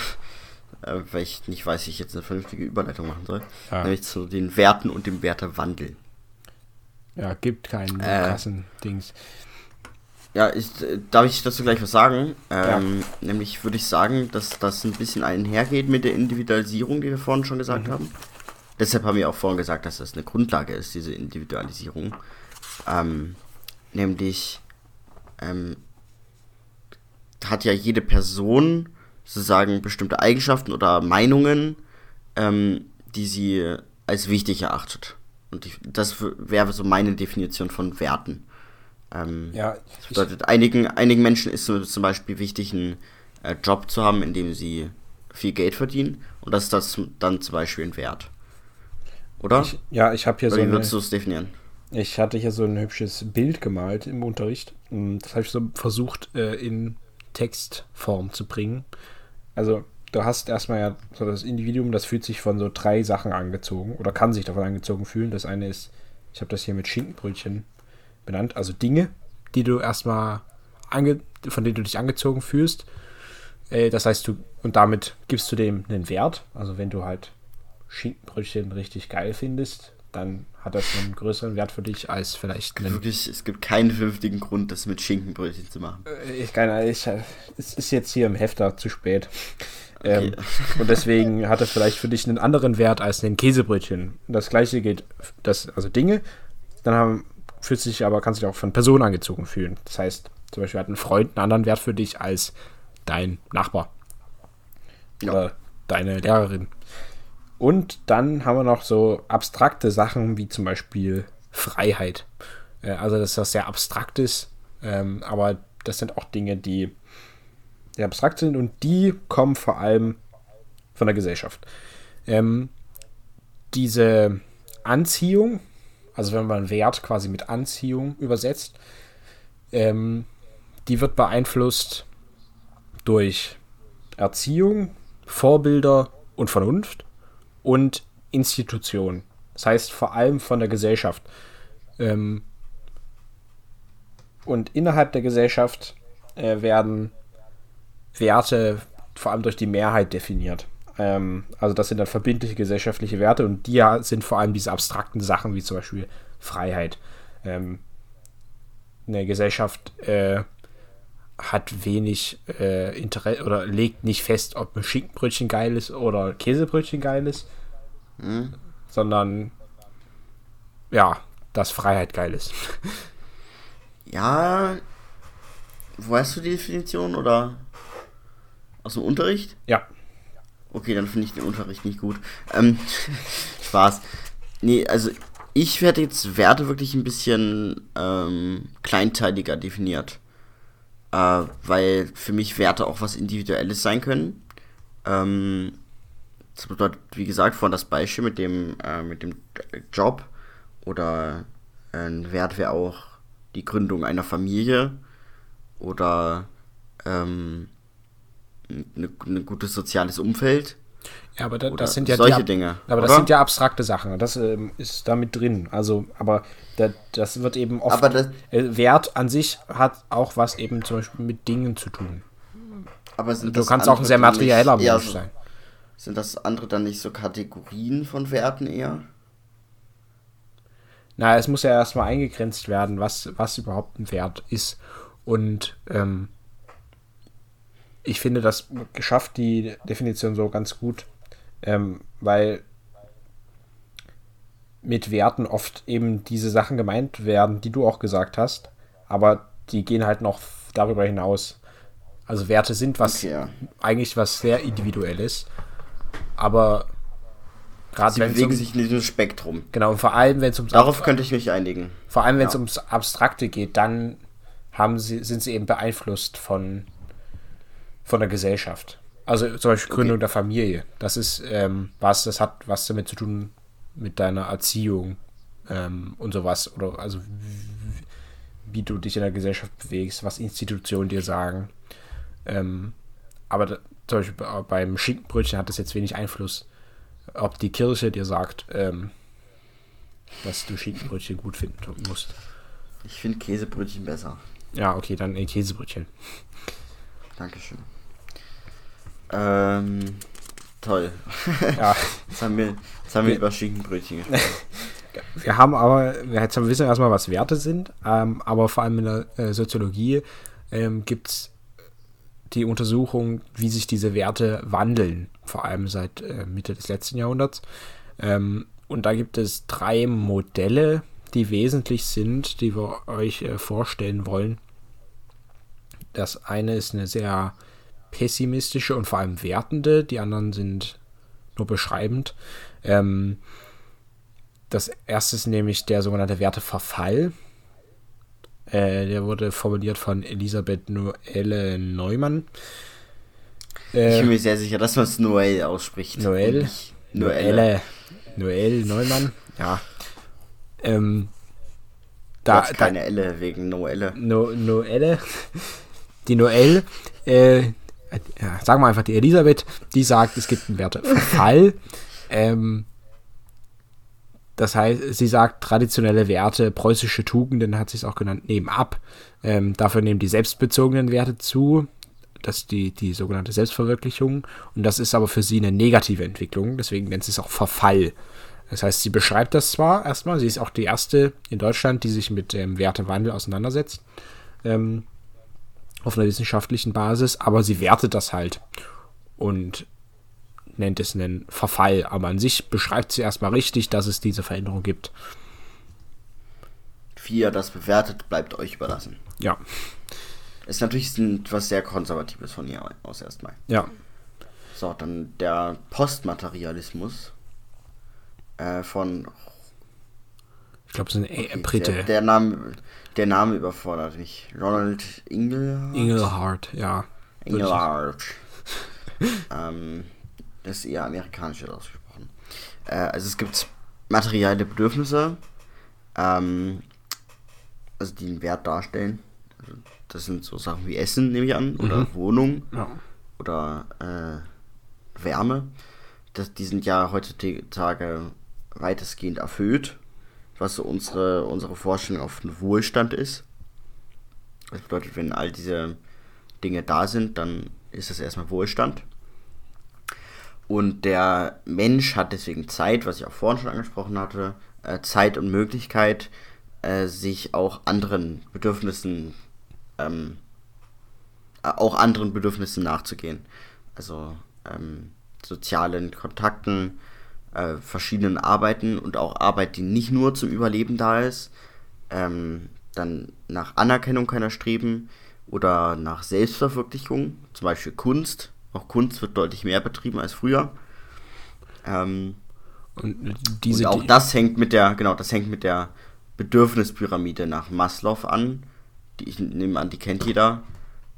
äh, weil ich nicht weiß, wie ich jetzt eine vernünftige Überleitung machen soll. Ja. Nämlich zu den Werten und dem Wertewandel. Ja, gibt keinen Äh. krassen Dings. Ja, ich, äh, darf ich dazu gleich was sagen? Ähm, Nämlich würde ich sagen, dass das ein bisschen einhergeht mit der Individualisierung, die wir vorhin schon gesagt haben. Deshalb haben wir auch vorhin gesagt, dass das eine Grundlage ist, diese Individualisierung. Ähm, nämlich ähm, hat ja jede Person sozusagen bestimmte Eigenschaften oder Meinungen, ähm, die sie als wichtig erachtet. Und ich, das wäre so meine Definition von Werten. Ähm, Ja, das bedeutet, einigen, einigen Menschen ist zum Beispiel wichtig, einen äh, Job zu haben, in dem sie viel Geld verdienen. Und das ist das dann zum Beispiel ein Wert. Oder? ich, ja, ich habe hier Oder so wie würdest du es definieren? Ich hatte hier so ein hübsches Bild gemalt im Unterricht. Das habe ich so versucht äh, in Textform zu bringen. Also, du hast erstmal ja so das Individuum, das fühlt sich von so drei Sachen angezogen oder kann sich davon angezogen fühlen. Das eine ist, ich habe das hier mit Schinkenbrötchen benannt, also Dinge, die du erstmal ange von denen du dich angezogen fühlst. Äh, das heißt, du und damit gibst du dem einen Wert. Also, wenn du halt Schinkenbrötchen richtig geil findest, dann hat das einen größeren Wert für dich als vielleicht einen. Wirklich, es gibt keinen vernünftigen Grund, das mit Schinkenbrötchen zu machen. Ich kann, ich, es ist jetzt hier im Hefter zu spät. Ähm, Okay. und deswegen hat das vielleicht für dich einen anderen Wert als ein Käsebrötchen. Das gleiche gilt, das, also Dinge, dann haben, fühlt sich aber, kannst du dich auch von Personen angezogen fühlen. Das heißt, zum Beispiel hat ein Freund einen anderen Wert für dich als dein Nachbar. Ja. Oder deine Lehrerin. Und dann haben wir noch so abstrakte Sachen wie zum Beispiel Freiheit. Äh, Also das ist was sehr Abstraktes, ähm, aber das sind auch Dinge, die sehr abstrakt sind und die kommen vor allem von der Gesellschaft. Ähm, diese Anziehung, also wenn man Wert quasi mit Anziehung übersetzt, ähm, die wird beeinflusst durch Erziehung, Vorbilder und Vernunft und Institutionen. Das heißt vor allem von der Gesellschaft. Ähm, und innerhalb der Gesellschaft äh, werden Werte vor allem durch die Mehrheit definiert. Ähm, also das sind dann verbindliche gesellschaftliche Werte und die sind vor allem diese abstrakten Sachen wie zum Beispiel Freiheit. Ähm, eine Gesellschaft äh, hat wenig äh, Interesse oder legt nicht fest, ob ein Schinkenbrötchen geil ist oder Käsebrötchen geil ist, mhm. sondern ja, dass Freiheit geil ist. Ja, wo hast du die Definition oder aus dem Unterricht? Ja. Okay, dann finde ich den Unterricht nicht gut. Ähm, Spaß. Nee, also ich werde jetzt Werte wirklich ein bisschen ähm, kleinteiliger definiert. Äh, weil für mich Werte auch was Individuelles sein können. Ähm, das bedeutet, wie gesagt, von das Beispiel mit dem, äh, mit dem Job oder ein Wert wäre auch die Gründung einer Familie oder ähm, ein, ein gutes soziales Umfeld. Ja, aber da, das sind ja solche die, Dinge. Aber oder? das sind ja abstrakte Sachen. Das ähm, ist damit drin. Also, aber da, das wird eben oft. Aber das, äh, Wert an sich hat auch was eben zum Beispiel mit Dingen zu tun. Aber du kannst auch ein sehr materieller Mensch so, sein. Sind das andere dann nicht so Kategorien von Werten eher? Na, es muss ja erstmal eingegrenzt werden, was, was überhaupt ein Wert ist. Und ähm, ich finde, das geschafft die Definition so ganz gut, ähm, weil mit Werten oft eben diese Sachen gemeint werden, die du auch gesagt hast, aber die gehen halt noch darüber hinaus. Also Werte sind was okay, ja. eigentlich was sehr individuelles, aber gerade Sie bewegen um, sich in diesem Spektrum. Genau, und vor allem wenn es ums Darauf könnte ich mich einigen. Vor allem wenn es ja. ums Abstrakte geht, dann haben sie sind sie eben beeinflusst von von der Gesellschaft. Also zum Beispiel Gründung okay. der Familie. Das ist ähm, was, das hat was damit zu tun mit deiner Erziehung ähm, und sowas. Oder also wie, du dich in der Gesellschaft bewegst, was Institutionen dir sagen. Ähm, aber da, zum Beispiel beim Schinkenbrötchen hat das jetzt wenig Einfluss, ob die Kirche dir sagt, ähm, dass du Schinkenbrötchen gut finden musst. Ich finde Käsebrötchen besser. Ja, okay, dann ein Käsebrötchen. Dankeschön. Ähm, toll. Ja. jetzt haben wir, jetzt haben wir, wir über Schinkenbrötchen gesprochen. wir haben aber, jetzt haben wir wissen erstmal, was Werte sind, ähm, aber vor allem in der äh, Soziologie ähm, gibt es die Untersuchung, wie sich diese Werte wandeln, vor allem seit äh, Mitte des letzten Jahrhunderts. Ähm, und da gibt es drei Modelle, die wesentlich sind, die wir euch äh, vorstellen wollen. Das eine ist eine sehr pessimistische und vor allem wertende, die anderen sind nur beschreibend. Ähm, das erste ist nämlich der sogenannte Werteverfall. Äh, der wurde formuliert von Elisabeth Noelle Neumann. Äh, ich bin mir sehr sicher, dass man es Noel ausspricht. Noel. Noelle. Noel Neumann. Ja. Ähm, da, keine da, Elle wegen Noelle. No, Noelle. Die Noel, äh, ja, sagen wir einfach die Elisabeth, die sagt, es gibt einen Werteverfall. ähm, das heißt, sie sagt, traditionelle Werte, preußische Tugenden, hat sie es auch genannt, nehmen ab. Ähm, dafür nehmen die selbstbezogenen Werte zu. Das ist die, die sogenannte Selbstverwirklichung. Und das ist aber für sie eine negative Entwicklung. Deswegen nennt sie es auch Verfall. Das heißt, sie beschreibt das zwar erstmal, sie ist auch die erste in Deutschland, die sich mit dem Wertewandel auseinandersetzt. Ähm, auf einer wissenschaftlichen Basis, aber sie wertet das halt und nennt es einen Verfall. Aber an sich beschreibt sie erstmal richtig, dass es diese Veränderung gibt. Wie ihr das bewertet, bleibt euch überlassen. Ja. Ist natürlich etwas sehr Konservatives von ihr aus erstmal. Ja. So, dann der Postmaterialismus äh, von. Ich glaube, es ist ein Brite. Der, der Name der Name überfordert mich. Ronald Inglehart? Inglehart, ja. Inglehart. ähm, das ist eher amerikanisch ausgesprochen. Äh, also es gibt materielle Bedürfnisse, ähm, also die einen Wert darstellen. Also das sind so Sachen wie Essen, nehme ich an, oder mhm. Wohnung ja. oder äh, Wärme. Das, die sind ja heutzutage weitestgehend erfüllt was so unsere, unsere Vorstellung auf den Wohlstand ist. Das bedeutet, wenn all diese Dinge da sind, dann ist das erstmal Wohlstand. Und der Mensch hat deswegen Zeit, was ich auch vorhin schon angesprochen hatte, äh, Zeit und Möglichkeit, äh, sich auch anderen Bedürfnissen, ähm, äh, auch anderen Bedürfnissen nachzugehen. Also ähm, sozialen Kontakten, äh, verschiedenen Arbeiten und auch Arbeit, die nicht nur zum Überleben da ist. Ähm, dann nach Anerkennung kann er streben oder nach Selbstverwirklichung, zum Beispiel Kunst. Auch Kunst wird deutlich mehr betrieben als früher. Ähm, und, diese, und auch das hängt mit der, genau, das hängt mit der Bedürfnispyramide nach Maslow an. Die ich nehme an, die kennt jeder,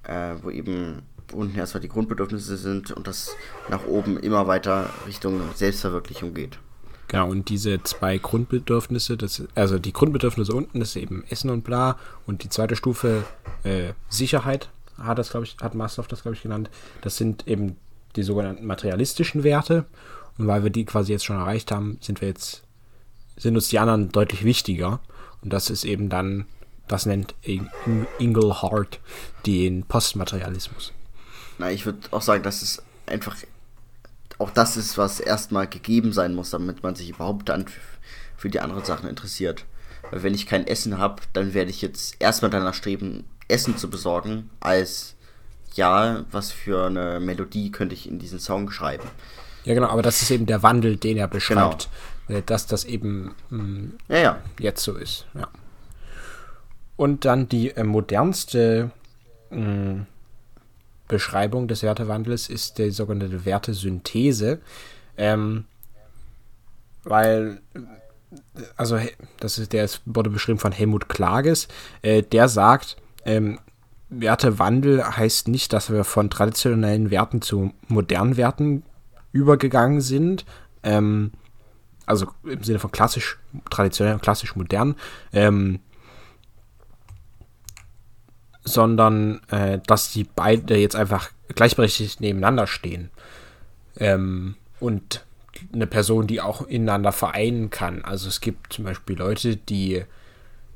äh, wo eben unten erstmal die Grundbedürfnisse sind und das nach oben immer weiter Richtung Selbstverwirklichung geht. Genau, und diese zwei Grundbedürfnisse, das, also die Grundbedürfnisse unten ist eben Essen und bla und die zweite Stufe äh, Sicherheit, hat das, glaube ich, hat Maslow das, glaube ich, genannt. Das sind eben die sogenannten materialistischen Werte. Und weil wir die quasi jetzt schon erreicht haben, sind wir jetzt, sind uns die anderen deutlich wichtiger. Und das ist eben dann, das nennt Inglehart den Postmaterialismus. Na, ich würde auch sagen, dass es einfach auch das ist, was erstmal gegeben sein muss, damit man sich überhaupt dann für die anderen Sachen interessiert. Weil wenn ich kein Essen habe, dann werde ich jetzt erstmal danach streben, Essen zu besorgen, als ja, was für eine Melodie könnte ich in diesen Song schreiben. Ja, genau, aber das ist eben der Wandel, den er beschreibt. Genau. Äh, dass das eben mh, mm, ja, ja. jetzt so ist. Ja. Und dann die äh, modernste mh, mm, Beschreibung des Wertewandels ist die sogenannte Wertesynthese. Ähm, weil, also, das ist, der ist, wurde beschrieben von Helmut Klages, äh, der sagt, ähm, Wertewandel heißt nicht, dass wir von traditionellen Werten zu modernen Werten übergegangen sind. Ähm, also im Sinne von klassisch, traditionell und klassisch modern. Ähm, sondern äh, dass die beide jetzt einfach gleichberechtigt nebeneinander stehen. Ähm, und eine Person, die auch ineinander vereinen kann. Also es gibt zum Beispiel Leute, die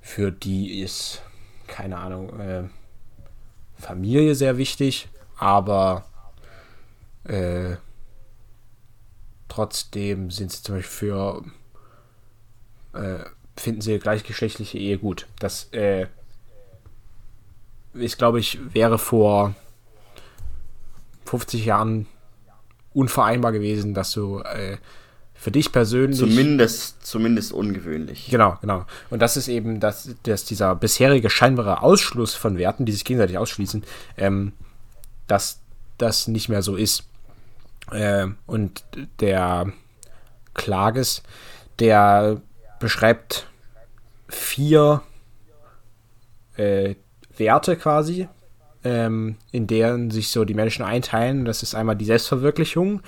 für die ist, keine Ahnung, äh, Familie sehr wichtig, aber äh, trotzdem sind sie zum Beispiel für äh, finden sie gleichgeschlechtliche Ehe gut. Das äh, ich glaube, ich wäre vor 50 Jahren unvereinbar gewesen, dass du äh, für dich persönlich. Zumindest, zumindest ungewöhnlich. Genau, genau. Und das ist eben, dass, dass dieser bisherige scheinbare Ausschluss von Werten, die sich gegenseitig ausschließen, ähm, dass das nicht mehr so ist. Äh, und der Klages, der beschreibt vier äh, Werte quasi, ähm, in deren sich so die Menschen einteilen. Das ist einmal die Selbstverwirklichung,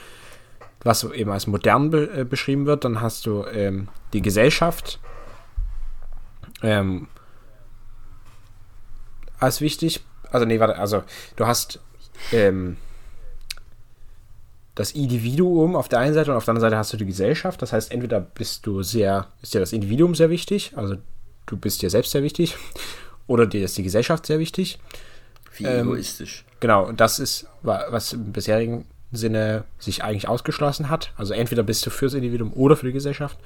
was eben als modern be äh, beschrieben wird. Dann hast du ähm, die Gesellschaft ähm, als wichtig. Also, nee, warte, also du hast ähm, das Individuum auf der einen Seite und auf der anderen Seite hast du die Gesellschaft. Das heißt, entweder bist du sehr, ist dir das Individuum sehr wichtig, also du bist dir selbst sehr wichtig, oder dir ist die Gesellschaft sehr wichtig. Wie ähm, egoistisch. Genau, und das ist, was im bisherigen Sinne sich eigentlich ausgeschlossen hat. Also entweder bist du fürs Individuum oder für die Gesellschaft.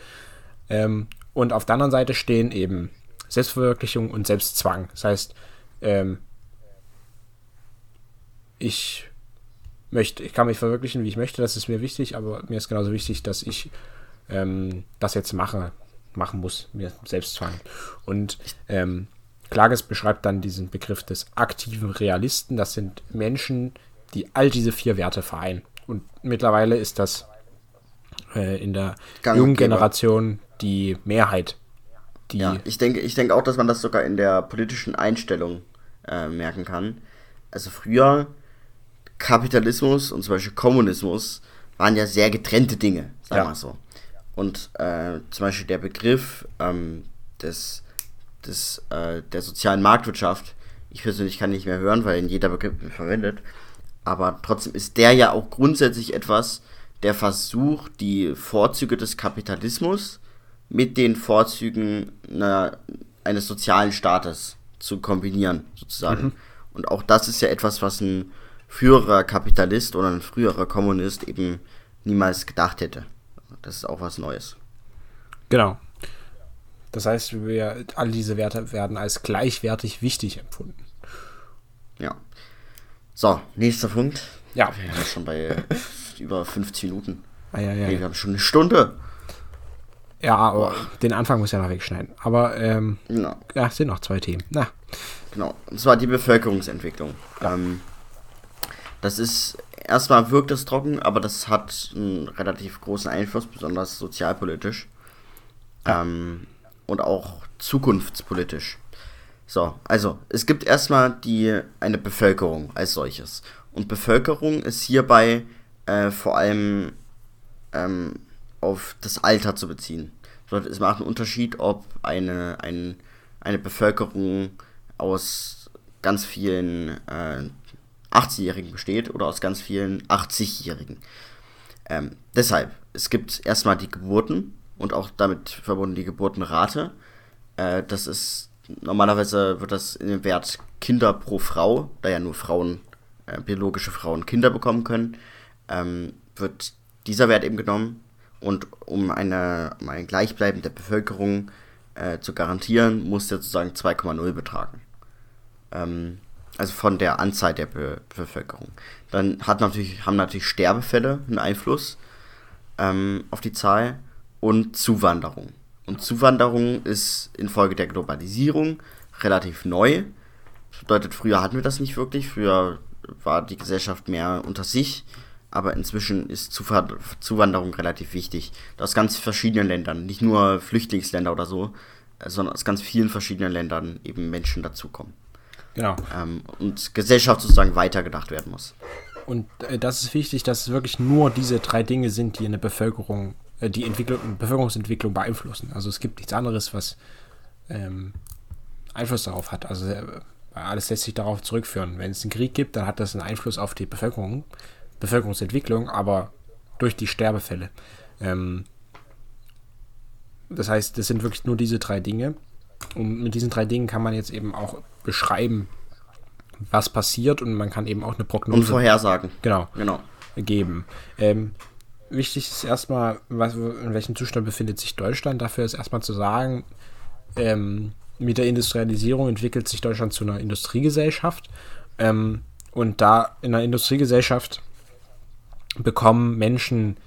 Ähm, und auf der anderen Seite stehen eben Selbstverwirklichung und Selbstzwang. Das heißt, ähm, ich möchte, ich kann mich verwirklichen, wie ich möchte, das ist mir wichtig, aber mir ist genauso wichtig, dass ich ähm, das jetzt mache, machen muss, mir Selbstzwang. Und ähm, Klages beschreibt dann diesen Begriff des aktiven Realisten. Das sind Menschen, die all diese vier Werte vereinen. Und mittlerweile ist das äh, in der Gang jungen Generation die Mehrheit. Die ja, ich denke, ich denke auch, dass man das sogar in der politischen Einstellung äh, merken kann. Also früher Kapitalismus und zum Beispiel Kommunismus waren ja sehr getrennte Dinge, sagen wir ja. so. Und äh, zum Beispiel der Begriff ähm, des des, äh, der sozialen Marktwirtschaft. Ich persönlich kann nicht mehr hören, weil ihn jeder Begriff verwendet. Aber trotzdem ist der ja auch grundsätzlich etwas, der versucht, die Vorzüge des Kapitalismus mit den Vorzügen einer, eines sozialen Staates zu kombinieren, sozusagen. Mhm. Und auch das ist ja etwas, was ein früherer Kapitalist oder ein früherer Kommunist eben niemals gedacht hätte. Das ist auch was Neues. Genau. Das heißt, wir, all diese Werte werden als gleichwertig wichtig empfunden. Ja. So, nächster Punkt. Ja. Wir sind schon bei über 50 Minuten. Ah, ja, ja, Nee, wir haben schon eine Stunde. ja, aber den Anfang muss ja noch wegschneiden. Aber ähm, Genau. ja, es sind noch zwei Themen. Na, Genau. Und zwar die Bevölkerungsentwicklung. Ähm, das ist erstmal wirkt es trocken, aber das hat einen relativ großen Einfluss, besonders sozialpolitisch. Ähm, und auch zukunftspolitisch. So, also es gibt erstmal die eine Bevölkerung als solches. Und Bevölkerung ist hierbei äh, vor allem ähm, auf das Alter zu beziehen. Bedeutet, Es macht einen Unterschied, ob eine, ein, eine Bevölkerung aus ganz vielen äh, 80-Jährigen besteht oder aus ganz vielen 80-Jährigen. Ähm, deshalb, es gibt erstmal die Geburten und auch damit verbunden die Geburtenrate. Äh, das ist, normalerweise wird das in dem Wert Kinder pro Frau, da ja nur Frauen, äh, biologische Frauen Kinder bekommen können, ähm, wird dieser Wert eben genommen. Und um eine, um eine gleichbleibende Bevölkerung äh, zu garantieren, muss der sozusagen 2,0 betragen. Ähm, also von der Anzahl der Be Bevölkerung. Dann hat natürlich, haben natürlich Sterbefälle einen Einfluss ähm, auf die Zahl und Zuwanderung. Und Zuwanderung ist infolge der Globalisierung relativ neu. Das bedeutet, früher hatten wir das nicht wirklich. Früher war die Gesellschaft mehr unter sich. Aber inzwischen ist Zuwa- Zuwanderung relativ wichtig. Aus ganz verschiedenen Ländern, nicht nur Flüchtlingsländer oder so, sondern aus ganz vielen verschiedenen Ländern eben Menschen dazukommen. genau. Ähm, und Gesellschaft sozusagen weitergedacht werden muss. Und äh, das ist wichtig, dass es wirklich nur diese drei Dinge sind, die eine Bevölkerung, die Entwicklung, Bevölkerungsentwicklung beeinflussen. Also es gibt nichts anderes, was ähm, Einfluss darauf hat. Also äh, alles lässt sich darauf zurückführen. Wenn es einen Krieg gibt, dann hat das einen Einfluss auf die Bevölkerung, Bevölkerungsentwicklung, aber durch die Sterbefälle. Ähm, das heißt, das sind wirklich nur diese drei Dinge. Und mit diesen drei Dingen kann man jetzt eben auch beschreiben, was passiert und man kann eben auch eine Und Prognose Vorhersagen. genau, Genau. geben. Ähm, wichtig ist erstmal, in welchem Zustand befindet sich Deutschland. Dafür ist erstmal zu sagen, ähm, mit der Industrialisierung entwickelt sich Deutschland zu einer Industriegesellschaft. Ähm, und da in einer Industriegesellschaft bekommen Menschen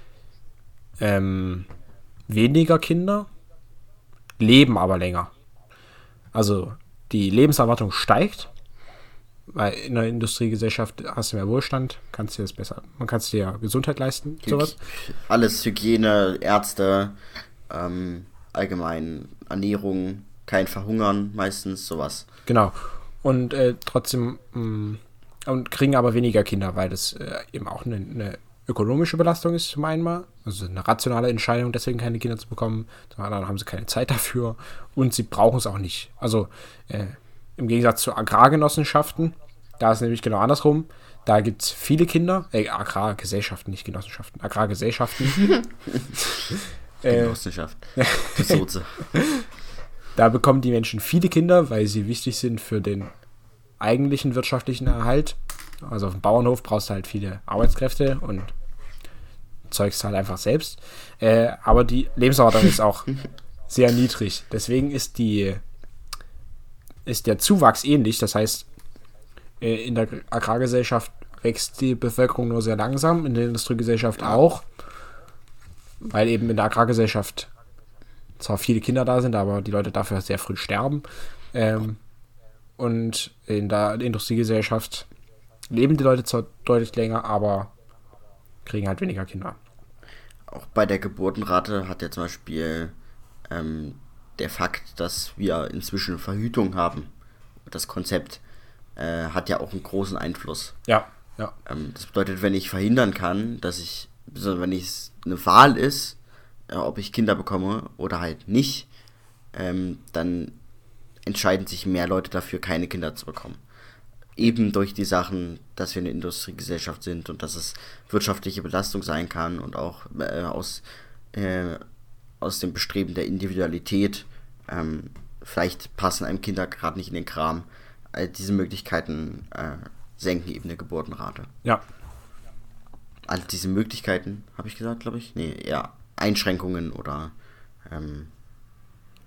ähm, weniger Kinder, leben aber länger. Also die Lebenserwartung steigt, weil in einer Industriegesellschaft hast du mehr Wohlstand, kannst dir das besser, man kann dir Gesundheit leisten, sowas. Alles Hygiene, Ärzte, ähm, allgemein Ernährung, kein Verhungern meistens, sowas. Genau. Und äh, trotzdem mh, und kriegen aber weniger Kinder, weil das äh, eben auch eine, eine ökonomische Belastung ist zum einen mal. Also eine rationale Entscheidung, deswegen keine Kinder zu bekommen. Zum anderen haben sie keine Zeit dafür und sie brauchen es auch nicht. Also äh, im Gegensatz zu Agrargenossenschaften, da ist nämlich genau andersrum. Da gibt es viele Kinder, äh, Agrargesellschaften, nicht Genossenschaften, Agrargesellschaften. äh, Genossenschaft. Da bekommen die Menschen viele Kinder, weil sie wichtig sind für den eigentlichen wirtschaftlichen Erhalt. Also auf dem Bauernhof brauchst du halt viele Arbeitskräfte und zeugst halt einfach selbst. Äh, aber die Lebenserwartung ist auch sehr niedrig. Deswegen ist die ist der Zuwachs ähnlich. Das heißt, äh, in der Agrargesellschaft wächst die Bevölkerung nur sehr langsam, in der Industriegesellschaft auch. Weil eben in der Agrargesellschaft zwar viele Kinder da sind, aber die Leute dafür sehr früh sterben. Ähm, und in der Industriegesellschaft leben die Leute zwar deutlich länger, aber kriegen halt weniger Kinder. Auch bei der Geburtenrate hat ja zum Beispiel ähm, der Fakt, dass wir inzwischen Verhütung haben, das Konzept, äh, hat ja auch einen großen Einfluss. Ja, ja. Ähm, das bedeutet, wenn ich verhindern kann, dass ich, besonders wenn es eine Wahl ist, äh, ob ich Kinder bekomme oder halt nicht, ähm, dann entscheiden sich mehr Leute dafür, keine Kinder zu bekommen. Eben durch die Sachen, dass wir eine Industriegesellschaft sind und dass es wirtschaftliche Belastung sein kann und auch äh, aus, äh, aus dem Bestreben der Individualität, ähm, vielleicht passen einem Kinder gerade nicht in den Kram. All diese Möglichkeiten äh, senken eben eine Geburtenrate. Ja. All diese Möglichkeiten, habe ich gesagt, glaube ich. Nee, eher Einschränkungen oder ähm,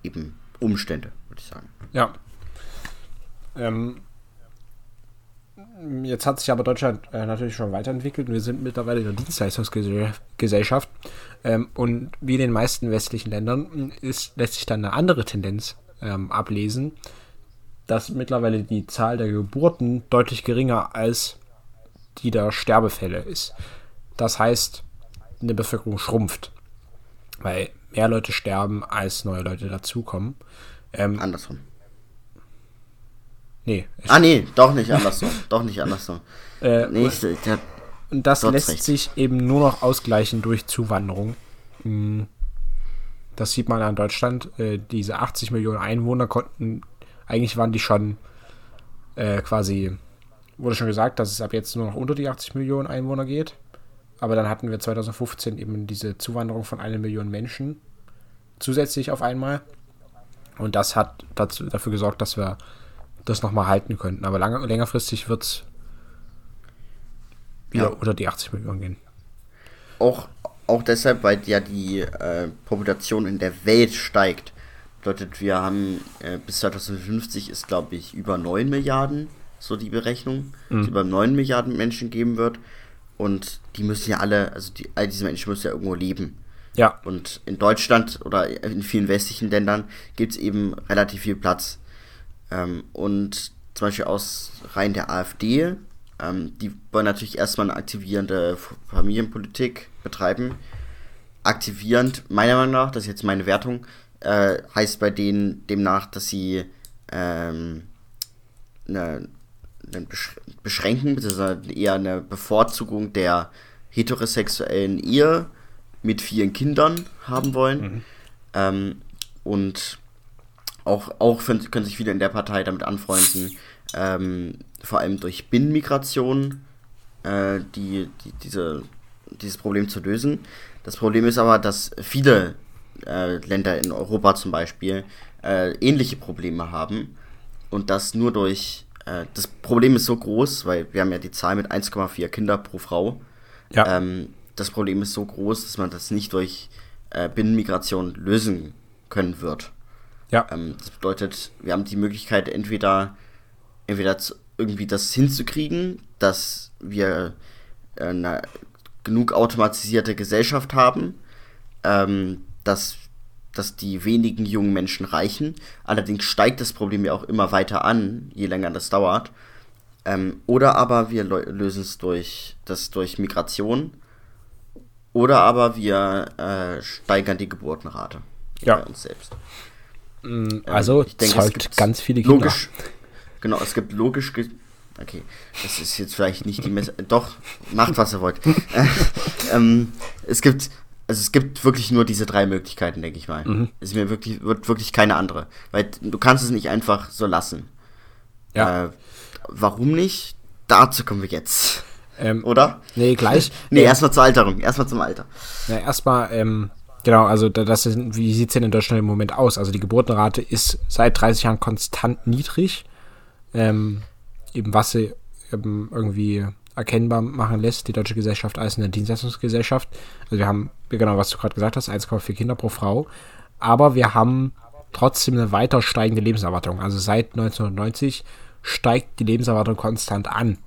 eben Umstände, würde ich sagen. Ja. Ähm, jetzt hat sich aber Deutschland äh, natürlich schon weiterentwickelt und wir sind mittlerweile in der Dienstleistungsgesellschaft. Ähm, und wie in den meisten westlichen Ländern ist, lässt sich dann eine andere Tendenz ähm, ablesen, dass mittlerweile die Zahl der Geburten deutlich geringer als die der Sterbefälle ist. Das heißt, eine Bevölkerung schrumpft, weil mehr Leute sterben, als neue Leute dazukommen. Ähm, Andersrum. Nee. Ah, nee, doch nicht andersrum. doch nicht andersrum. Äh, nee, ich, der, und das lässt recht. sich eben nur noch ausgleichen durch Zuwanderung. Hm. Das sieht man an Deutschland. Äh, diese 80 Millionen Einwohner konnten, eigentlich waren die schon äh, quasi, wurde schon gesagt, dass es ab jetzt nur noch unter die 80 Millionen Einwohner geht. Aber dann hatten wir 2015 eben diese Zuwanderung von einer Million Menschen zusätzlich auf einmal. Und das hat dazu, dafür gesorgt, dass wir das nochmal halten könnten. Aber lang, längerfristig wird es wieder ja. unter die 80 Millionen gehen. Auch, auch deshalb, weil ja die äh, Population in der Welt steigt. Bedeutet, wir haben äh, bis 2050 ist, glaube ich, über 9 Milliarden, so die Berechnung, mhm. über 9 Milliarden Menschen geben wird. Und die müssen ja alle, also die, all diese Menschen müssen ja irgendwo leben. Ja. Und in Deutschland oder in vielen westlichen Ländern gibt es eben relativ viel Platz. Ähm, und zum Beispiel aus Reihen der AfD, ähm, die wollen natürlich erstmal eine aktivierende Familienpolitik betreiben. Aktivierend, meiner Meinung nach, das ist jetzt meine Wertung, äh, heißt bei denen demnach, dass sie ähm, eine, eine Beschränken, beziehungsweise eher eine Bevorzugung der heterosexuellen Ehe mit vielen Kindern haben wollen. Mhm. Ähm, und auch, auch können sich viele in der Partei damit anfreunden, ähm, vor allem durch Binnenmigration äh, die, die, diese, dieses Problem zu lösen. Das Problem ist aber, dass viele äh, Länder in Europa zum Beispiel äh, ähnliche Probleme haben und das nur durch äh, das Problem ist so groß, weil wir haben ja die Zahl mit 1,4 Kinder pro Frau. Ja. Ähm, das Problem ist so groß, dass man das nicht durch äh, Binnenmigration lösen können wird. Ja. Ähm, das bedeutet, wir haben die Möglichkeit, entweder, entweder irgendwie das hinzukriegen, dass wir äh, eine genug automatisierte Gesellschaft haben, ähm, dass, dass die wenigen jungen Menschen reichen. Allerdings steigt das Problem ja auch immer weiter an, je länger das dauert. Ähm, oder aber wir lösen es durch, das durch Migration. Oder aber wir äh, steigern die Geburtenrate ja. bei uns selbst. Ähm, also ich denke, es gibt ganz viele Kinder. Logisch, genau, es gibt logisch. Okay, das ist jetzt vielleicht nicht die Messe. Doch, macht was ihr wollt. ähm, es gibt, also es gibt wirklich nur diese drei Möglichkeiten, denke ich mal. Mhm. Es mir wirklich, wird wirklich keine andere. Weil du kannst es nicht einfach so lassen. Ja. Äh, warum nicht? Dazu kommen wir jetzt. Ähm, Oder? Nee, gleich. nee, erstmal zur Alterung. Erstmal zum Alter. Ja, erstmal, ähm, Genau, also das ist, wie sieht es denn in Deutschland im Moment aus? Also die Geburtenrate ist seit 30 Jahren konstant niedrig. Ähm, eben was sie eben irgendwie erkennbar machen lässt, die deutsche Gesellschaft als eine Dienstleistungsgesellschaft. Also wir haben, genau, was du gerade gesagt hast, 1,4 Kinder pro Frau. Aber wir haben trotzdem eine weiter steigende Lebenserwartung. Also seit 1990 steigt die Lebenserwartung konstant an.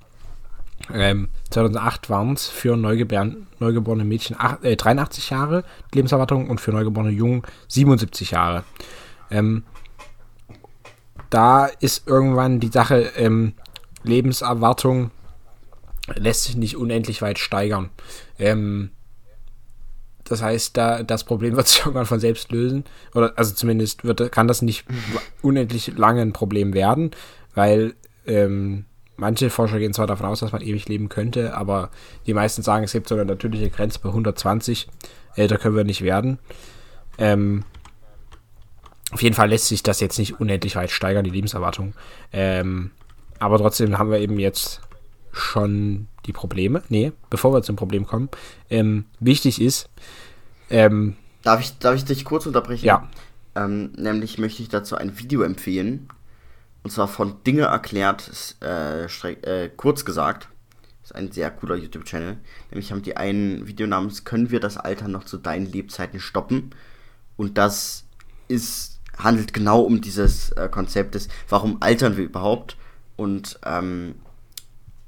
Ähm, 2008 waren es für neugeborene Mädchen acht, äh, 83 Jahre Lebenserwartung und für neugeborene Jungen 77 Jahre. Ähm, da ist irgendwann die Sache, ähm, Lebenserwartung lässt sich nicht unendlich weit steigern. Ähm, das heißt, da, das Problem wird sich irgendwann von selbst lösen. Oder also zumindest wird, kann das nicht unendlich lange ein Problem werden, weil ähm, Manche Forscher gehen zwar davon aus, dass man ewig leben könnte, aber die meisten sagen, es gibt so eine natürliche Grenze bei 120. Älter können wir nicht werden. Ähm, auf jeden Fall lässt sich das jetzt nicht unendlich weit steigern, die Lebenserwartung. Ähm, aber trotzdem haben wir eben jetzt schon die Probleme. Nee, bevor wir zum Problem kommen. Ähm, wichtig ist. Ähm, darf, ich, darf ich dich kurz unterbrechen? Ja. Ähm, nämlich möchte ich dazu ein Video empfehlen Und zwar von Dinge erklärt, äh, äh, kurz gesagt. ist ein sehr cooler YouTube-Channel. Nämlich haben die ein Video namens Können wir das Alter noch zu deinen Lebzeiten stoppen? Und das ist, handelt genau um dieses äh, Konzept des, warum altern wir überhaupt? Und ähm,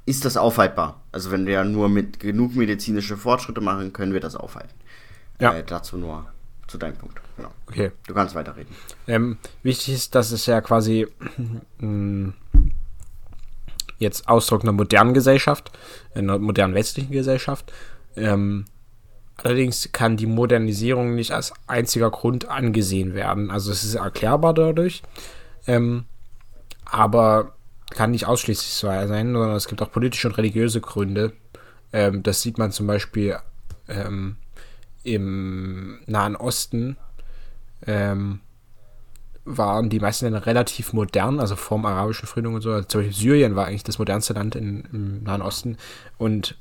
ist das aufhaltbar? Also wenn wir nur mit genug medizinische Fortschritte machen, können wir das aufhalten. Ja. Äh, dazu nur zu deinem Punkt. Genau. Okay. Du kannst weiterreden. Ähm, wichtig ist, dass es ja quasi mh, jetzt Ausdruck einer modernen Gesellschaft, einer modernen westlichen Gesellschaft. Ähm, allerdings kann die Modernisierung nicht als einziger Grund angesehen werden. Also es ist erklärbar dadurch, ähm, aber kann nicht ausschließlich so sein, sondern es gibt auch politische und religiöse Gründe. Ähm, das sieht man zum Beispiel ähm, im Nahen Osten ähm, waren die meisten Länder relativ modern, also vorm arabischen Frühling und so. Also zum Beispiel Syrien war eigentlich das modernste Land in, im Nahen Osten und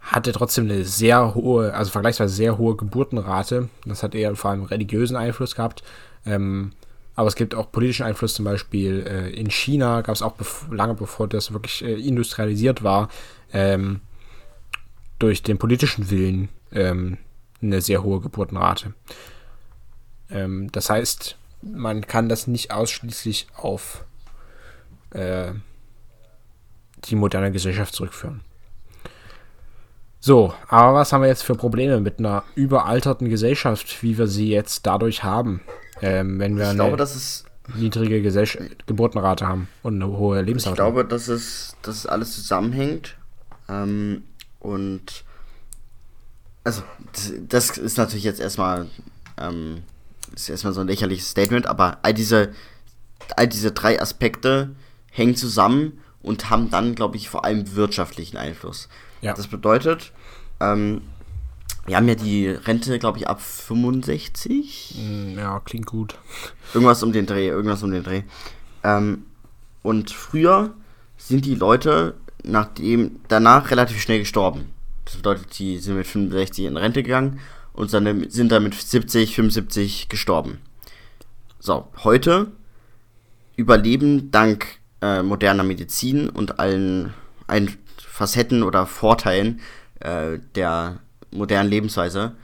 hatte trotzdem eine sehr hohe, also vergleichsweise sehr hohe Geburtenrate. Das hat eher vor allem religiösen Einfluss gehabt. Ähm, aber es gibt auch politischen Einfluss, zum Beispiel äh, in China gab es auch bev lange bevor das wirklich äh, industrialisiert war, ähm, durch den politischen Willen ähm, eine sehr hohe Geburtenrate. Ähm, das heißt, man kann das nicht ausschließlich auf äh, die moderne Gesellschaft zurückführen. So, aber was haben wir jetzt für Probleme mit einer überalterten Gesellschaft, wie wir sie jetzt dadurch haben, ähm, wenn wir ich eine glaube, niedrige Gesell Geburtenrate haben und eine hohe Lebenserwartung? Ich glaube, dass es, dass es alles zusammenhängt. Ähm, und also das, ist natürlich jetzt erstmal ähm, ist erstmal so ein lächerliches Statement, aber all diese all diese drei Aspekte hängen zusammen und haben dann, glaube ich, vor allem wirtschaftlichen Einfluss. Ja. Das bedeutet, ähm, wir haben ja die Rente, glaube ich, ab 65. Mm, ja, klingt gut. Irgendwas um den Dreh, irgendwas um den Dreh. Ähm, und früher sind die Leute nachdem, danach relativ schnell gestorben. Das bedeutet, die sind mit 65 in Rente gegangen und dann sind dann mit 70, 75 gestorben. So, heute überleben dank äh, moderner Medizin und allen ein Facetten oder Vorteilen äh, der modernen Lebensweise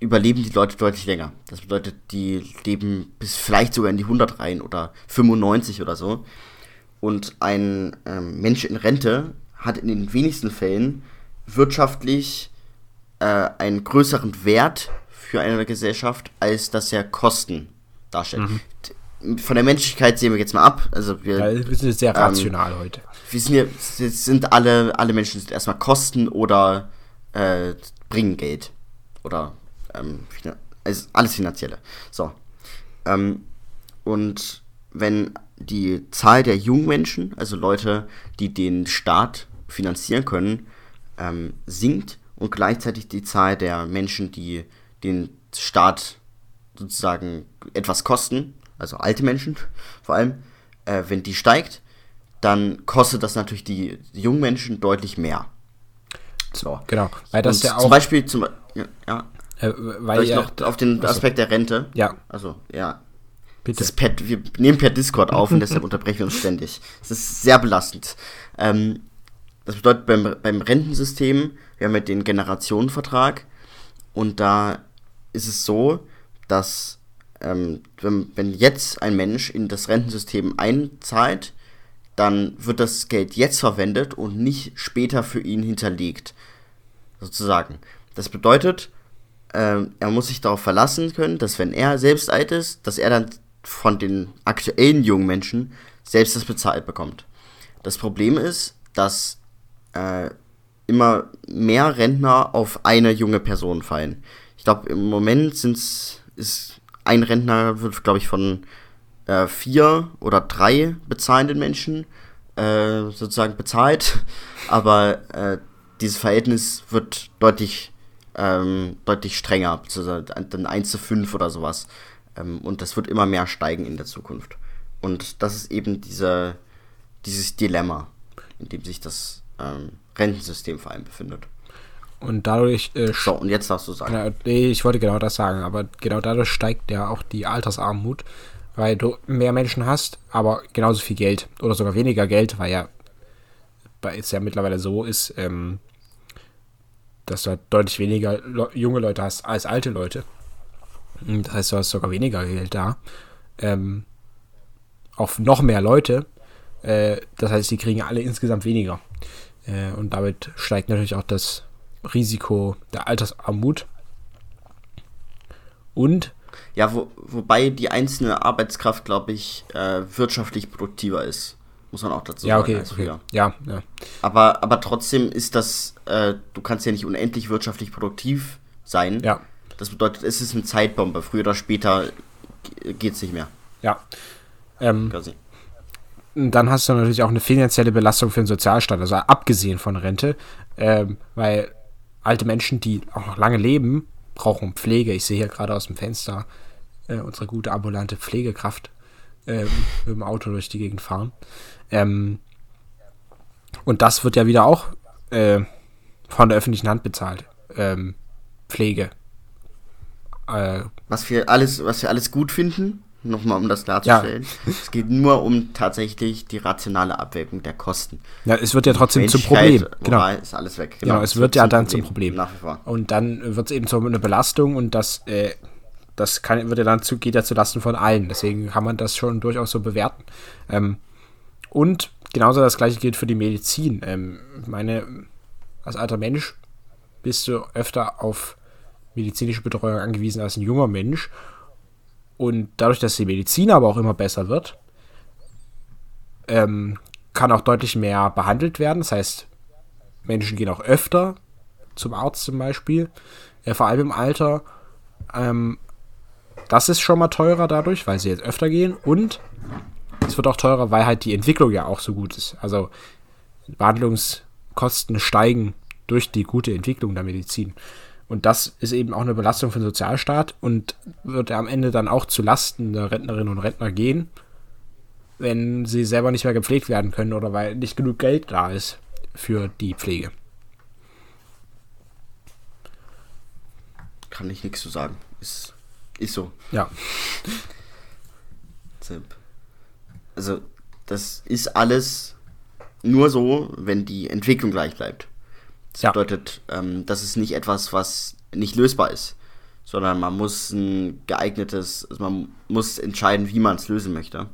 überleben die Leute deutlich länger. Das bedeutet, die leben bis vielleicht sogar in die 100 rein oder 95 oder so. Und ein ähm, Mensch in Rente hat in den wenigsten Fällen wirtschaftlich äh, einen größeren Wert für eine Gesellschaft, als dass er Kosten darstellt. Mhm. Von der Menschlichkeit sehen wir jetzt mal ab. Also wir, ja, wir sind sehr rational ähm, heute wir sind hier, sind alle, alle Menschen sind erstmal Kosten oder äh, bringen Geld. Oder ähm, also alles Finanzielle. So. Ähm, und wenn die Zahl der jungen Menschen, also Leute, die den Staat finanzieren können, ähm, sinkt und gleichzeitig die Zahl der Menschen, die den Staat sozusagen etwas kosten, also alte Menschen vor allem, äh, wenn die steigt, dann kostet das natürlich die jungen Menschen deutlich mehr. So. Genau. Weil das ja auch. Zum Beispiel, zum, ja, ja. Äh, weil ich noch auf den also, Aspekt der Rente. Ja. Also, ja. Bitte. Per, wir nehmen per Discord auf und deshalb unterbrechen wir uns ständig. Es ist sehr belastend. Ähm, das bedeutet, beim, beim Rentensystem, wir haben ja den Generationenvertrag und da ist es so, dass ähm, wenn, wenn jetzt ein Mensch in das Rentensystem einzahlt, dann wird das Geld jetzt verwendet und nicht später für ihn hinterlegt. Sozusagen. Das bedeutet, äh, er muss sich darauf verlassen können, dass wenn er selbst alt ist, dass er dann von den aktuellen jungen Menschen selbst das bezahlt bekommt. Das Problem ist, dass äh, immer mehr Rentner auf eine junge Person fallen. Ich glaube, im Moment sind's, ist ein Rentner wird, glaube ich, von äh, vier oder drei bezahlenden Menschen äh, sozusagen bezahlt, aber äh, dieses Verhältnis wird deutlich, ähm, deutlich strenger, dann 1 zu 5 oder sowas. Ähm, und das wird immer mehr steigen in der Zukunft. Und das ist eben diese, dieses Dilemma, in dem sich das ähm, Rentensystem vor allem befindet. Und dadurch. Äh, so, und jetzt darfst du sagen. Ja, nee, ich wollte genau das sagen, aber genau dadurch steigt ja auch die Altersarmut weil du mehr Menschen hast, aber genauso viel Geld oder sogar weniger Geld, weil ja weil es ja mittlerweile so ist, ähm, dass du halt deutlich weniger Le junge Leute hast als alte Leute. Das heißt, du hast sogar weniger Geld da. Ähm, auf noch mehr Leute. Äh, das heißt, die kriegen alle insgesamt weniger. Äh, und damit steigt natürlich auch das Risiko der Altersarmut. Und ja, wo, wobei die einzelne Arbeitskraft, glaube ich, äh, wirtschaftlich produktiver ist. Muss man auch dazu ja, sagen. okay, als okay. Ja, ja. Aber, aber trotzdem ist das, äh, du kannst ja nicht unendlich wirtschaftlich produktiv sein. Ja. Das bedeutet, es ist eine Zeitbombe. Früher oder später geht es nicht mehr. Ja. Ähm, dann hast du natürlich auch eine finanzielle Belastung für den Sozialstaat, also abgesehen von Rente, ähm, weil alte Menschen, die auch noch lange leben, brauchen Pflege. Ich sehe hier gerade aus dem Fenster äh, unsere gute ambulante Pflegekraft ähm, mit dem Auto durch die Gegend fahren. Ähm, und das wird ja wieder auch äh, von der öffentlichen Hand bezahlt. Ähm, Pflege. Äh, was wir alles, was wir alles gut finden, nochmal um das klarzustellen. Ja. Es geht nur um tatsächlich die rationale Abwägung der Kosten. Ja, es wird ja trotzdem zum Problem. Genau. Ist alles weg. Genau, genau es, wird, wird ja dann Problem, zum Problem. Nach wie vor. Und dann wird es eben so eine Belastung und das, äh, das kann, wird ja dann zu, geht ja zu Lasten von allen. Deswegen kann man das schon durchaus so bewerten. Ähm, und genauso das gleiche gilt für die Medizin. Ähm, meine, als alter Mensch bist du öfter auf medizinische Betreuung angewiesen als ein junger Mensch. Und dadurch, dass die Medizin aber auch immer besser wird, ähm, kann auch deutlich mehr behandelt werden. Das heißt, Menschen gehen auch öfter zum Arzt zum Beispiel, äh, vor allem im Alter. Ähm, das ist schon mal teurer dadurch, weil sie jetzt öfter gehen. Und es wird auch teurer, weil halt die Entwicklung ja auch so gut ist. Also Behandlungskosten steigen durch die gute Entwicklung der Medizin. Und das ist eben auch eine Belastung für den Sozialstaat und wird am Ende dann auch zu Lasten der Rentnerinnen und Rentner gehen, wenn sie selber nicht mehr gepflegt werden können oder weil nicht genug Geld da ist für die Pflege. Kann ich nichts zu sagen. Ist, ist so. Ja. Also, das ist alles nur so, wenn die Entwicklung gleich bleibt. Das ja. bedeutet, ähm, das ist nicht etwas, was nicht lösbar ist, sondern man muss ein geeignetes, also man muss entscheiden, wie man es lösen möchte.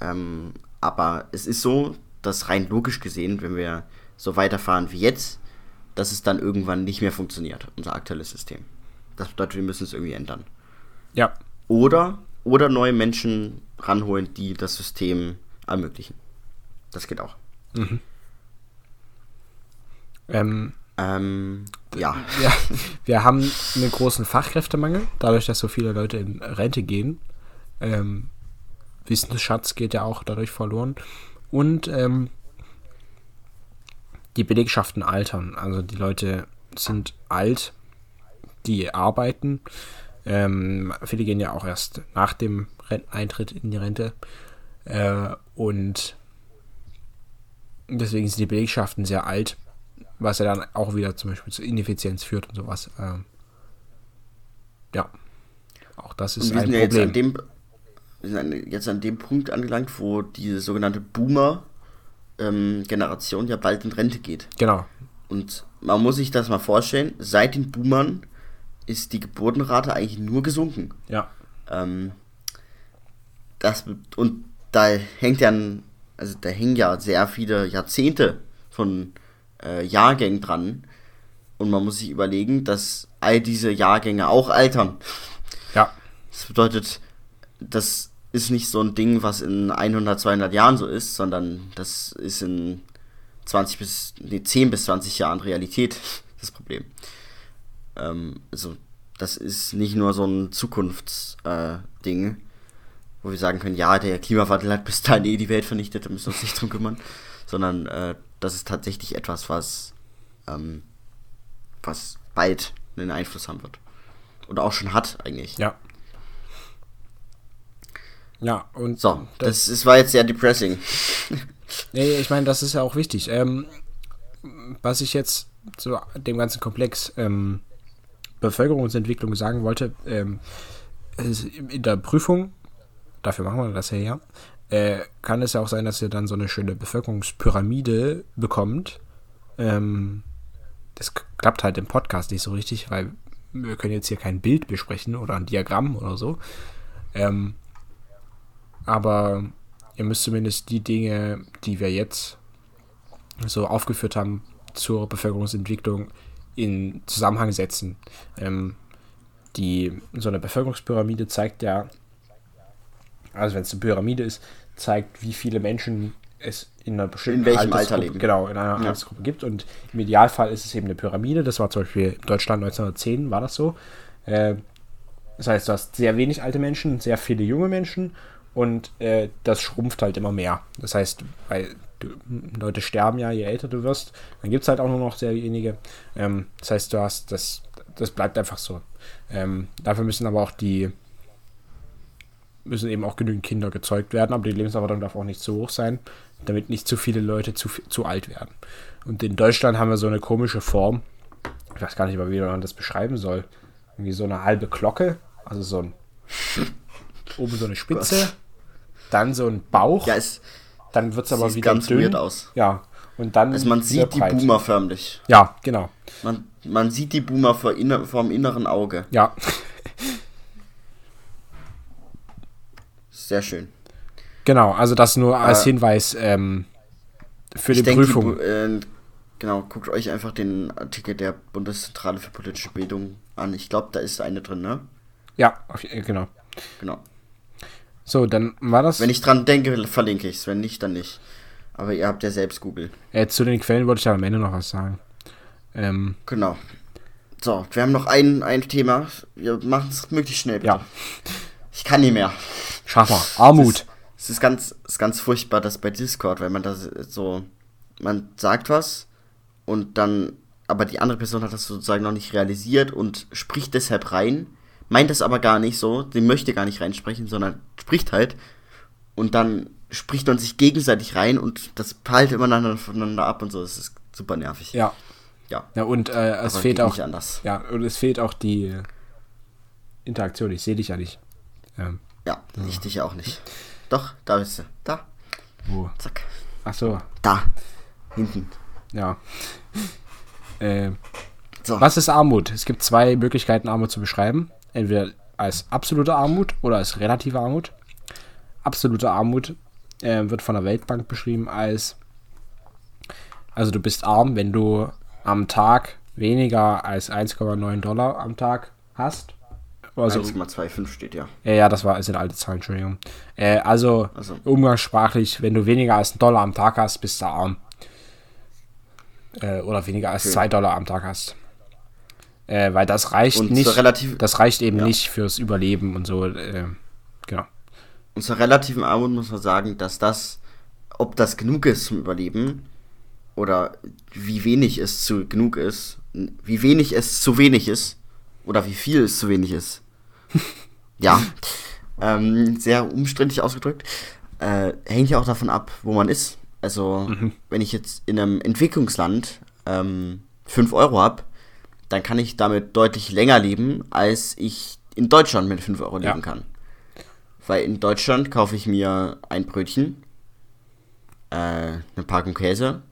Ähm, aber es ist so, dass rein logisch gesehen, wenn wir so weiterfahren wie jetzt, dass es dann irgendwann nicht mehr funktioniert, unser aktuelles System. Das bedeutet, wir müssen es irgendwie ändern. Ja. Oder, oder neue Menschen ranholen, die das System ermöglichen. Das geht auch. Mhm. Ähm, ähm, ja. ja. Wir haben einen großen Fachkräftemangel, dadurch, dass so viele Leute in Rente gehen. Ähm, Wissensschatz geht ja auch dadurch verloren. Und ähm, die Belegschaften altern. Also die Leute sind alt, die arbeiten. Ähm, viele gehen ja auch erst nach dem Eintritt in die Rente. Äh, und deswegen sind die Belegschaften sehr alt was ja dann auch wieder zum Beispiel zu Ineffizienz führt und sowas. Ähm, ja, auch das ist und wir ein sind Problem. Ja jetzt, an dem, wir sind jetzt an dem Punkt angelangt, wo diese sogenannte Boomer-Generation ähm, ja bald in Rente geht. Genau. Und man muss sich das mal vorstellen, seit den Boomern ist die Geburtenrate eigentlich nur gesunken. Ja. Ähm, das, und da hängt ja, also da hängen ja sehr viele Jahrzehnte von äh, Jahrgängen dran. Und man muss sich überlegen, dass all diese Jahrgänge auch altern. Ja. Das bedeutet, das ist nicht so ein Ding, was in 100, 200 Jahren so ist, sondern das ist in 20 bis, nee, 10 bis 20 Jahren Realität, das Problem. Ähm, also, das ist nicht nur so ein Zukunftsding, äh, wo wir sagen können, ja, der Klimawandel hat bis dahin eh die Welt vernichtet, da müssen wir uns nicht drum kümmern, sondern äh, das ist tatsächlich etwas, was, ähm, was bald einen Einfluss haben wird. Und auch schon hat, eigentlich. Ja. Ja, und. So, das, das war jetzt sehr depressing. nee, ich meine, das ist ja auch wichtig. Ähm, was ich jetzt zu dem ganzen Komplex ähm, Bevölkerungsentwicklung sagen wollte, ähm, in der Prüfung dafür machen wir das ja, ja. Äh, kann es ja auch sein, dass ihr dann so eine schöne Bevölkerungspyramide bekommt. Ähm, das klappt halt im Podcast nicht so richtig, weil wir können jetzt hier kein Bild besprechen oder ein Diagramm oder so. Ähm, aber ihr müsst zumindest die Dinge, die wir jetzt so aufgeführt haben, zur Bevölkerungsentwicklung in Zusammenhang setzen. Ähm, die, so eine Bevölkerungspyramide zeigt ja, also wenn es eine Pyramide ist, zeigt, wie viele Menschen es in einer bestimmten in welchem Alter leben. Genau, in einer ja. Altersgruppe gibt. Und im Idealfall ist es eben eine Pyramide. Das war zum Beispiel in Deutschland 1910, war das so. Äh, das heißt, du hast sehr wenig alte Menschen, sehr viele junge Menschen und äh, das schrumpft halt immer mehr. Das heißt, weil du, Leute sterben ja, je älter du wirst, dann gibt es halt auch nur noch sehr wenige. Ähm, das heißt, du hast das, das bleibt einfach so. Ähm, dafür müssen aber auch die müssen eben auch genügend Kinder gezeugt werden, aber die Lebenserwartung darf auch nicht zu hoch sein, damit nicht zu viele Leute zu, zu alt werden. Und in Deutschland haben wir so eine komische Form, ich weiß gar nicht mal, wie man das beschreiben soll. Irgendwie so eine halbe Glocke, also so ein oben so eine Spitze, dann so ein Bauch. Ja, es dann wird es aber wieder ganz dünn. weird aus. Ja, und dann. Also man sieht die Boomer förmlich. Ja, genau. Man, man sieht die Boomer vor inner, vor dem inneren Auge. Ja. Sehr schön. Genau, also das nur als äh, Hinweis ähm, für die Prüfung. Die, äh, genau, guckt euch einfach den Artikel der Bundeszentrale für politische Bildung an. Ich glaube, da ist eine drin, ne? Ja, genau. Genau. So, dann war das. Wenn ich dran denke, verlinke ich es. Wenn nicht, dann nicht. Aber ihr habt ja selbst Google. Äh, zu den Quellen wollte ich ja am Ende noch was sagen. Ähm, genau. So, wir haben noch ein, ein Thema. Wir machen es möglichst schnell. Bitte. Ja. Ich kann nicht mehr. Schaff mal. Armut. Es ist, ist, ganz, ist ganz furchtbar, das bei Discord, weil man da so. Man sagt was und dann. Aber die andere Person hat das sozusagen noch nicht realisiert und spricht deshalb rein meint das aber gar nicht so, sie möchte gar nicht reinsprechen, sondern spricht halt. Und dann spricht man sich gegenseitig rein und das prallt immer voneinander ab und so. Das ist super nervig. Ja. Ja. Ja, und äh, es fehlt auch. Ja, und es fehlt auch die Interaktion. Ich sehe dich ja nicht. Ähm, ja, so. ich dich auch nicht. Doch, da bist du. Da. Wo? Zack. Ach so. Da. Hinten. Ja. äh, so. Was ist Armut? Es gibt zwei Möglichkeiten, Armut zu beschreiben entweder als absolute Armut oder als relative Armut. Absolute Armut äh, wird von der Weltbank beschrieben als, also du bist arm, wenn du am Tag weniger als 1,9 Dollar am Tag hast. Also, 1,25 steht ja. Ja, ja, das war, sind alte Zahlen, Entschuldigung. Äh, also, also, umgangssprachlich, wenn du weniger als einen Dollar am Tag hast, bist du arm. Äh, oder weniger als 2 Dollar am Tag hast. Äh, weil das reicht und nicht. Relativ, das reicht eben ja. nicht fürs Überleben und so. Äh, genau. Und zur relativen Armut muss man sagen, dass das, ob das genug ist zum Überleben oder wie wenig es zu genug ist, wie wenig es zu wenig ist oder wie viel es zu wenig ist. Ja, ähm, sehr umständlich ausgedrückt. Äh, hängt ja auch davon ab, wo man ist. Also, mhm. wenn ich jetzt in einem Entwicklungsland ähm, 5 Euro habe, dann kann ich damit deutlich länger leben, als ich in Deutschland mit 5 Euro leben ja. kann. Weil in Deutschland kaufe ich mir ein Brötchen, äh, eine Packung Käse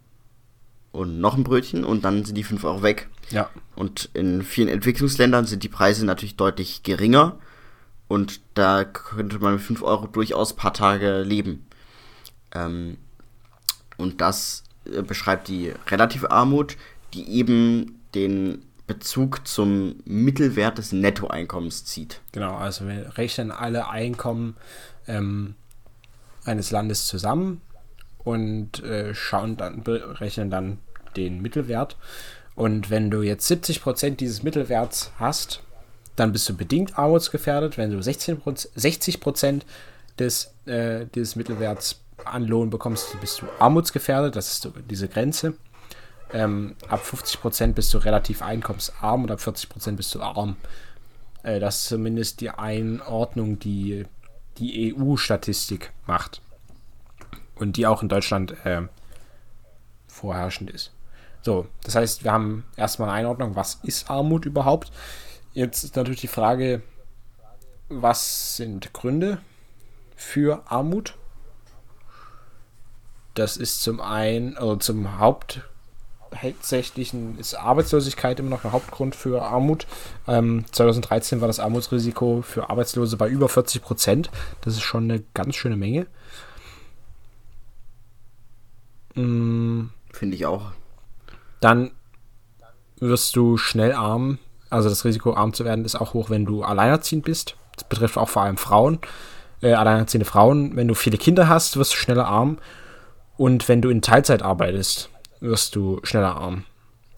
und noch ein Brötchen und dann sind die 5 Euro weg. Ja. Und in vielen Entwicklungsländern sind die Preise natürlich deutlich geringer und da könnte man mit 5 Euro durchaus ein paar Tage leben. Ähm, und das äh, beschreibt die relative Armut, die eben den Bezug zum Mittelwert des Nettoeinkommens zieht. Genau, also wir rechnen alle Einkommen ähm, eines Landes zusammen und äh, schauen dann, rechnen dann den Mittelwert. Und wenn du jetzt 70% dieses Mittelwerts hast, dann bist du bedingt armutsgefährdet. Wenn du 16%, 60% des, äh, dieses Mittelwerts an Lohn bekommst, bist du armutsgefährdet. Das ist diese Grenze. Ähm, ab 50% bist du relativ einkommensarm und ab 40% bist du arm. Äh, das ist zumindest die Einordnung, die die EU-Statistik macht. Und die auch in Deutschland äh, vorherrschend ist. So, das heißt, wir haben erstmal eine Einordnung, was ist Armut überhaupt? Jetzt ist natürlich die Frage, was sind Gründe für Armut. Das ist zum einen, also zum Haupt hauptsächlichen ist Arbeitslosigkeit immer noch ein Hauptgrund für Armut. Ähm, 2013 war das Armutsrisiko für Arbeitslose bei über 40 Prozent. Das ist schon eine ganz schöne Menge. Mm. Finde ich auch. Dann wirst du schnell arm. Also das Risiko, arm zu werden, ist auch hoch, wenn du alleinerziehend bist. Das betrifft auch vor allem Frauen. Äh, alleinerziehende Frauen. Wenn du viele Kinder hast, wirst du schneller arm. Und wenn du in Teilzeit arbeitest, wirst du schneller arm.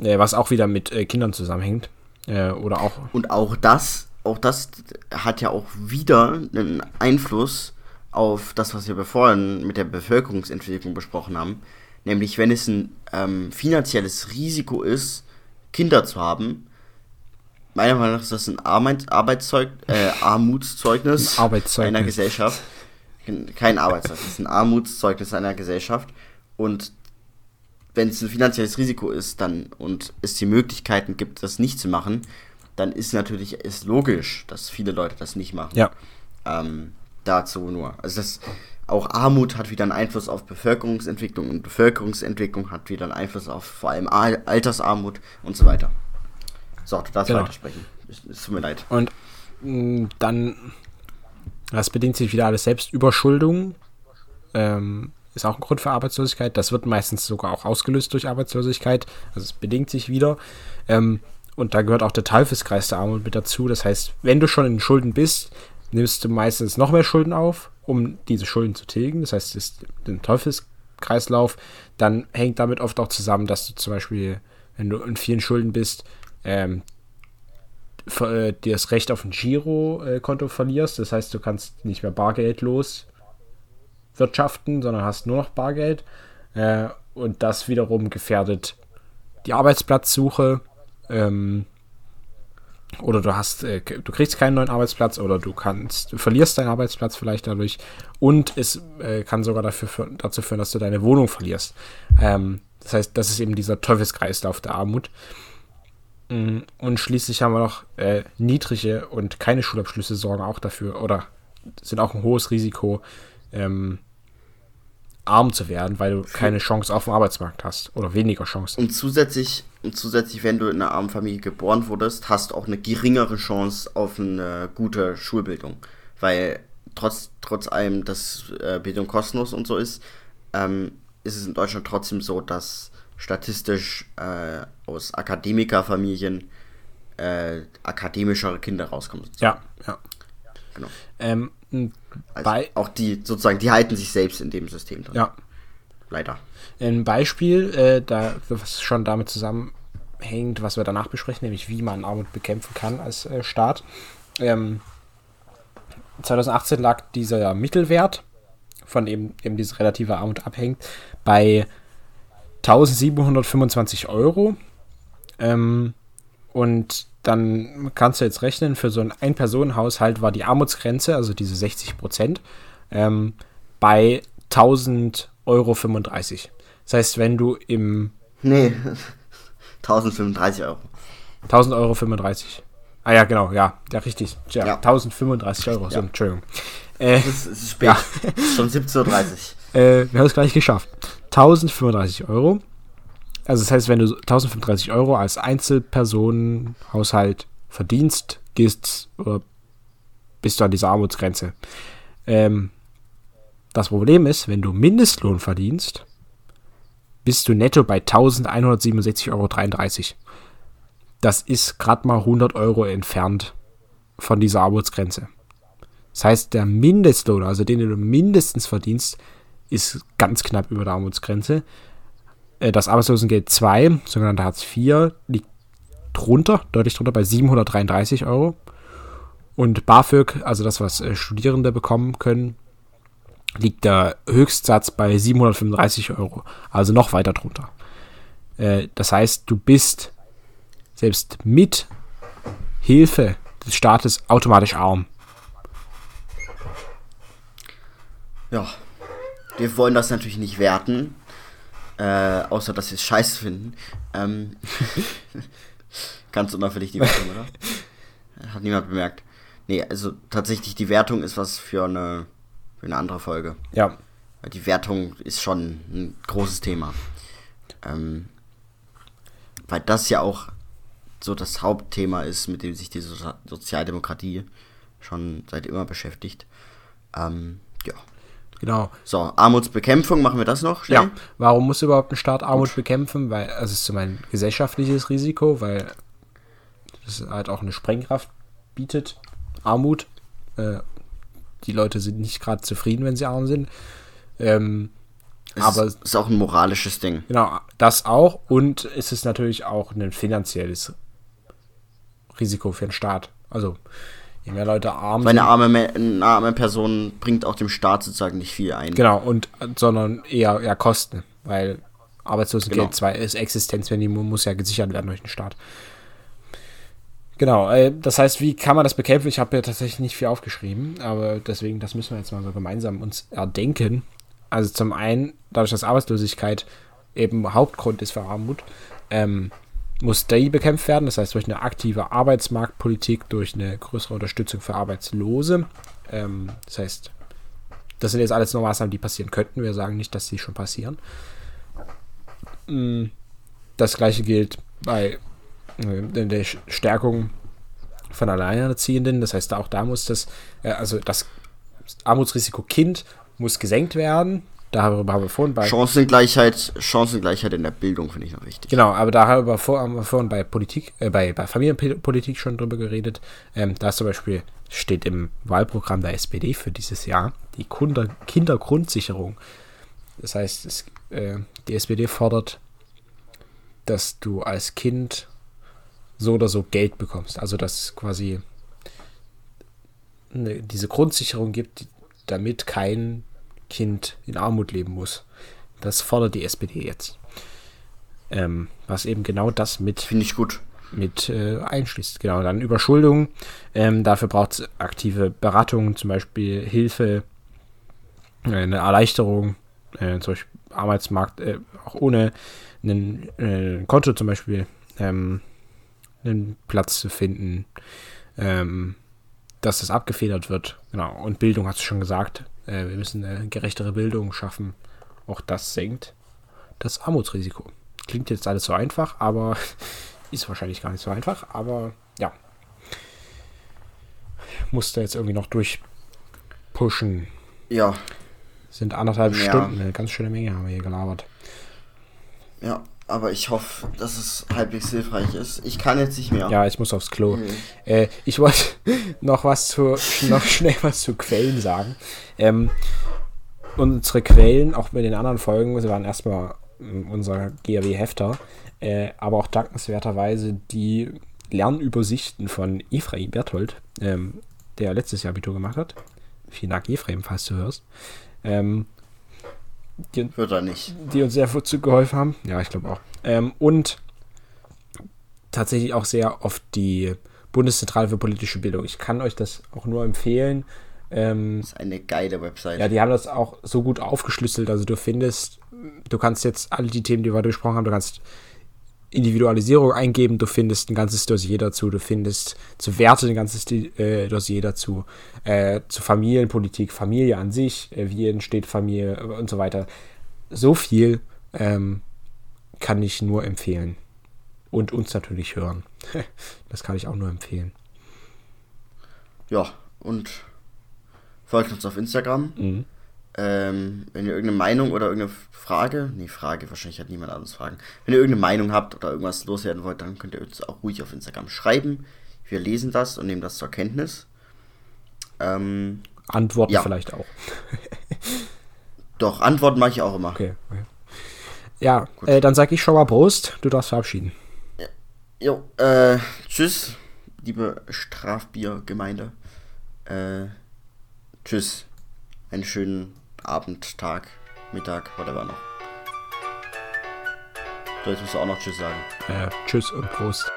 Äh, was auch wieder mit äh, Kindern zusammenhängt. Äh, oder auch. Und auch das, auch das hat ja auch wieder einen Einfluss auf das, was wir vorhin mit der Bevölkerungsentwicklung besprochen haben. Nämlich, wenn es ein ähm, finanzielles Risiko ist, Kinder zu haben, meiner Meinung nach ist das ein Arbeitszeug, äh, Armutszeugnis ein Arbeitszeugnis. einer Gesellschaft. Kein Arbeitszeugnis, ein Armutszeugnis einer Gesellschaft. Und wenn es ein finanzielles Risiko ist dann und es die Möglichkeiten gibt, das nicht zu machen, dann ist natürlich ist logisch, dass viele Leute das nicht machen. Ja. Ähm, dazu nur. Also das auch Armut hat wieder einen Einfluss auf Bevölkerungsentwicklung und Bevölkerungsentwicklung hat wieder einen Einfluss auf vor allem Altersarmut und so weiter. So, du darfst genau. weitersprechen. Es tut mir leid. Und mm, dann, das bedingt sich wieder alles Selbstüberschuldung. Ähm, ist auch ein Grund für Arbeitslosigkeit. Das wird meistens sogar auch ausgelöst durch Arbeitslosigkeit. Also es bedingt sich wieder. Ähm, und da gehört auch der Teufelskreis der Armut mit dazu. Das heißt, wenn du schon in Schulden bist, nimmst du meistens noch mehr Schulden auf, um diese Schulden zu tilgen. Das heißt, es ist ein Teufelskreislauf. Dann hängt damit oft auch zusammen, dass du zum Beispiel, wenn du in vielen Schulden bist, ähm, äh, dir das Recht auf ein Girokonto verlierst. Das heißt, du kannst nicht mehr bargeldlos wirtschaften, sondern hast nur noch Bargeld. Äh, und das wiederum gefährdet die Arbeitsplatzsuche. Ähm, oder du hast, äh, du kriegst keinen neuen Arbeitsplatz oder du kannst, du verlierst deinen Arbeitsplatz vielleicht dadurch und es äh, kann sogar dafür, für, dazu führen, dass du deine Wohnung verlierst. Ähm, das heißt, das ist eben dieser Teufelskreislauf der Armut. Mm, und schließlich haben wir noch äh, niedrige und keine Schulabschlüsse sorgen auch dafür oder sind auch ein hohes Risiko, ähm, arm zu werden, weil du keine Chance auf dem Arbeitsmarkt hast oder weniger Chancen. Und zusätzlich, und zusätzlich, wenn du in einer armen Familie geboren wurdest, hast du auch eine geringere Chance auf eine gute Schulbildung, weil trotz, trotz allem, dass äh, Bildung kostenlos und so ist, ähm, ist es in Deutschland trotzdem so, dass statistisch äh, aus Akademikerfamilien äh, akademischere Kinder rauskommen. Ja, ja. Genau. Ähm, also auch die, sozusagen, die halten sich selbst in dem System drin. Ja. Leider. Ein Beispiel, äh, da, was schon damit zusammenhängt, was wir danach besprechen, nämlich wie man Armut bekämpfen kann als äh, Staat. Ähm, 2018 lag dieser Mittelwert, von eben, eben diese relative Armut abhängt, bei 1725 Euro. Ähm, und dann kannst du jetzt rechnen, für so einen Ein-Personen-Haushalt war die Armutsgrenze, also diese 60 Prozent, ähm, bei 1000 Euro 35. Das heißt, wenn du im. Nee, 1035 Euro. 1000 Euro 35. Ah ja, genau, ja, ja, richtig. Ja, ja. 1035 Euro, so, Entschuldigung. Äh, es, ist, spät, ja. schon 17.30 Uhr. Äh, wir haben es gleich geschafft. 1035 Euro also das heißt, wenn du 1035 Euro als Einzelpersonenhaushalt verdienst, gehst oder bist du an dieser Armutsgrenze. Ähm, das Problem ist, wenn du Mindestlohn verdienst, bist du netto bei 1167,33 Euro. Das ist gerade mal 100 Euro entfernt von dieser Armutsgrenze. Das heißt, der Mindestlohn, also den du mindestens verdienst, ist ganz knapp über der Armutsgrenze. Äh, das Arbeitslosengeld 2, sogenannte Hartz IV, liegt drunter, deutlich drunter, bei 733 Euro. Und BAföG, also das, was äh, Studierende bekommen können, liegt der Höchstsatz bei 735 Euro, also noch weiter drunter. Äh, das heißt, du bist selbst mit Hilfe des Staates automatisch arm. Ja, wir wollen das natürlich nicht werten, äh, außer dass sie es scheiße finden. Ähm, ganz unauffällig die Wertung, oder? Hat niemand bemerkt. Nee, also tatsächlich die Wertung ist was für eine, für eine andere Folge. Ja. Weil die Wertung ist schon ein großes Thema. Ähm, weil das ja auch so das Hauptthema ist, mit dem sich die so Sozialdemokratie schon seit immer beschäftigt. Ähm, ja. Genau. So, Armutsbekämpfung, machen wir das noch? Schnell? Ja. Warum muss überhaupt ein Staat Armut Gut. bekämpfen? Weil also es ist zum einen gesellschaftliches Risiko, weil es halt auch eine Sprengkraft bietet. Armut. Äh, die Leute sind nicht gerade zufrieden, wenn sie arm sind. Ähm, es aber es ist auch ein moralisches Ding. Genau, das auch. Und es ist natürlich auch ein finanzielles Risiko für den Staat. Also, je mehr Leute arm sind. Eine arme, eine arme Person bringt auch dem Staat sozusagen nicht viel ein. Genau, und sondern eher, eher Kosten, weil Arbeitslosengeld genau. zwar ist Existenzminimum, muss ja gesichert werden durch den Staat. Genau, äh, das heißt, wie kann man das bekämpfen? Ich habe ja tatsächlich nicht viel aufgeschrieben, aber deswegen, das müssen wir jetzt mal so gemeinsam uns erdenken. Also zum einen, dadurch, dass Arbeitslosigkeit eben Hauptgrund ist für Armut, ähm, muss die bekämpft werden. Das heißt, durch eine aktive Arbeitsmarktpolitik, durch eine größere Unterstützung für Arbeitslose. Ähm, das heißt, das sind jetzt alles nur Maßnahmen, die passieren könnten. Wir sagen nicht, dass sie schon passieren. Mm, das gleiche gilt bei der Stärkung von Alleinerziehenden. Das heißt, auch da muss das, äh, also das Armutsrisiko Kind muss gesenkt werden. Darüber haben wir vorhin bei. Chancengleichheit, Chancengleichheit in der Bildung finde ich noch wichtig. Genau, aber da haben wir, vor, haben wir vorhin bei Politik, äh, bei, bei Familienpolitik schon drüber geredet. Ähm, da zum Beispiel steht im Wahlprogramm der SPD für dieses Jahr die Kinder Kindergrundsicherung. Das heißt, es, äh, die SPD fordert, dass du als Kind so oder so Geld bekommst. Also dass quasi eine, diese Grundsicherung gibt, damit kein Kind in Armut leben muss. Das fordert die SPD jetzt. Ähm, was eben genau das mit. Finde ich gut. Mit äh, einschließt. Genau, dann Überschuldung. Ähm, dafür braucht es aktive Beratungen, zum Beispiel Hilfe, äh, eine Erleichterung, äh, zum Beispiel Arbeitsmarkt, äh, auch ohne ein äh, Konto zum Beispiel, ähm, einen Platz zu finden, ähm, dass das abgefedert wird. Genau, und Bildung hast du schon gesagt. Äh, wir müssen eine gerechtere Bildung schaffen. Auch das senkt das Armutsrisiko. Klingt jetzt alles so einfach, aber ist wahrscheinlich gar nicht so einfach. Aber ja, musste jetzt irgendwie noch durchpushen. Ja. Sind anderthalb ja. Stunden, eine ganz schöne Menge haben wir hier gelabert. Ja, aber ich hoffe, dass es halbwegs hilfreich ist. Ich kann jetzt nicht mehr. Ja, ich muss aufs Klo. Mhm. Äh, ich wollte noch was zu, noch schnell was zu Quellen sagen. Ähm, unsere Quellen, auch mit den anderen Folgen, sie waren erstmal ähm, unser GAW-Hefter, äh, aber auch dankenswerterweise die Lernübersichten von Ephraim Berthold, ähm, der letztes Jahr Abitur gemacht hat. Vielen Dank, Ephraim, falls du hörst. Ähm, die, Wird er nicht. Die uns sehr geholfen haben. Ja, ich glaube auch. Ähm, und tatsächlich auch sehr oft die Bundeszentrale für politische Bildung. Ich kann euch das auch nur empfehlen. Ähm, das ist eine geile Website. Ja, die haben das auch so gut aufgeschlüsselt. Also du findest, du kannst jetzt alle die Themen, die wir gesprochen haben, du kannst Individualisierung eingeben, du findest ein ganzes Dossier dazu, du findest zu Werte ein ganzes äh, Dossier dazu, äh, zu Familienpolitik, Familie an sich, äh, wie entsteht Familie und so weiter. So viel ähm, kann ich nur empfehlen. Und uns natürlich hören. das kann ich auch nur empfehlen. Ja, und folgt uns auf Instagram. Mhm. Ähm, wenn ihr irgendeine Meinung oder irgendeine Frage, nee, Frage, wahrscheinlich hat niemand anderes Fragen. Wenn ihr irgendeine Meinung habt oder irgendwas loswerden wollt, dann könnt ihr uns auch ruhig auf Instagram schreiben. Wir lesen das und nehmen das zur Kenntnis. Ähm, Antworten ja. vielleicht auch. Doch, Antworten mache ich auch immer. Okay. okay. Ja, äh, dann sage ich schon mal Prost. Du darfst verabschieden. Ja. Jo, äh, tschüss, liebe Strafbiergemeinde. Äh, tschüss. Einen schönen Abend, Tag, Mittag, whatever noch. So, jetzt musst du auch noch Tschüss sagen. Äh, tschüss und Prost.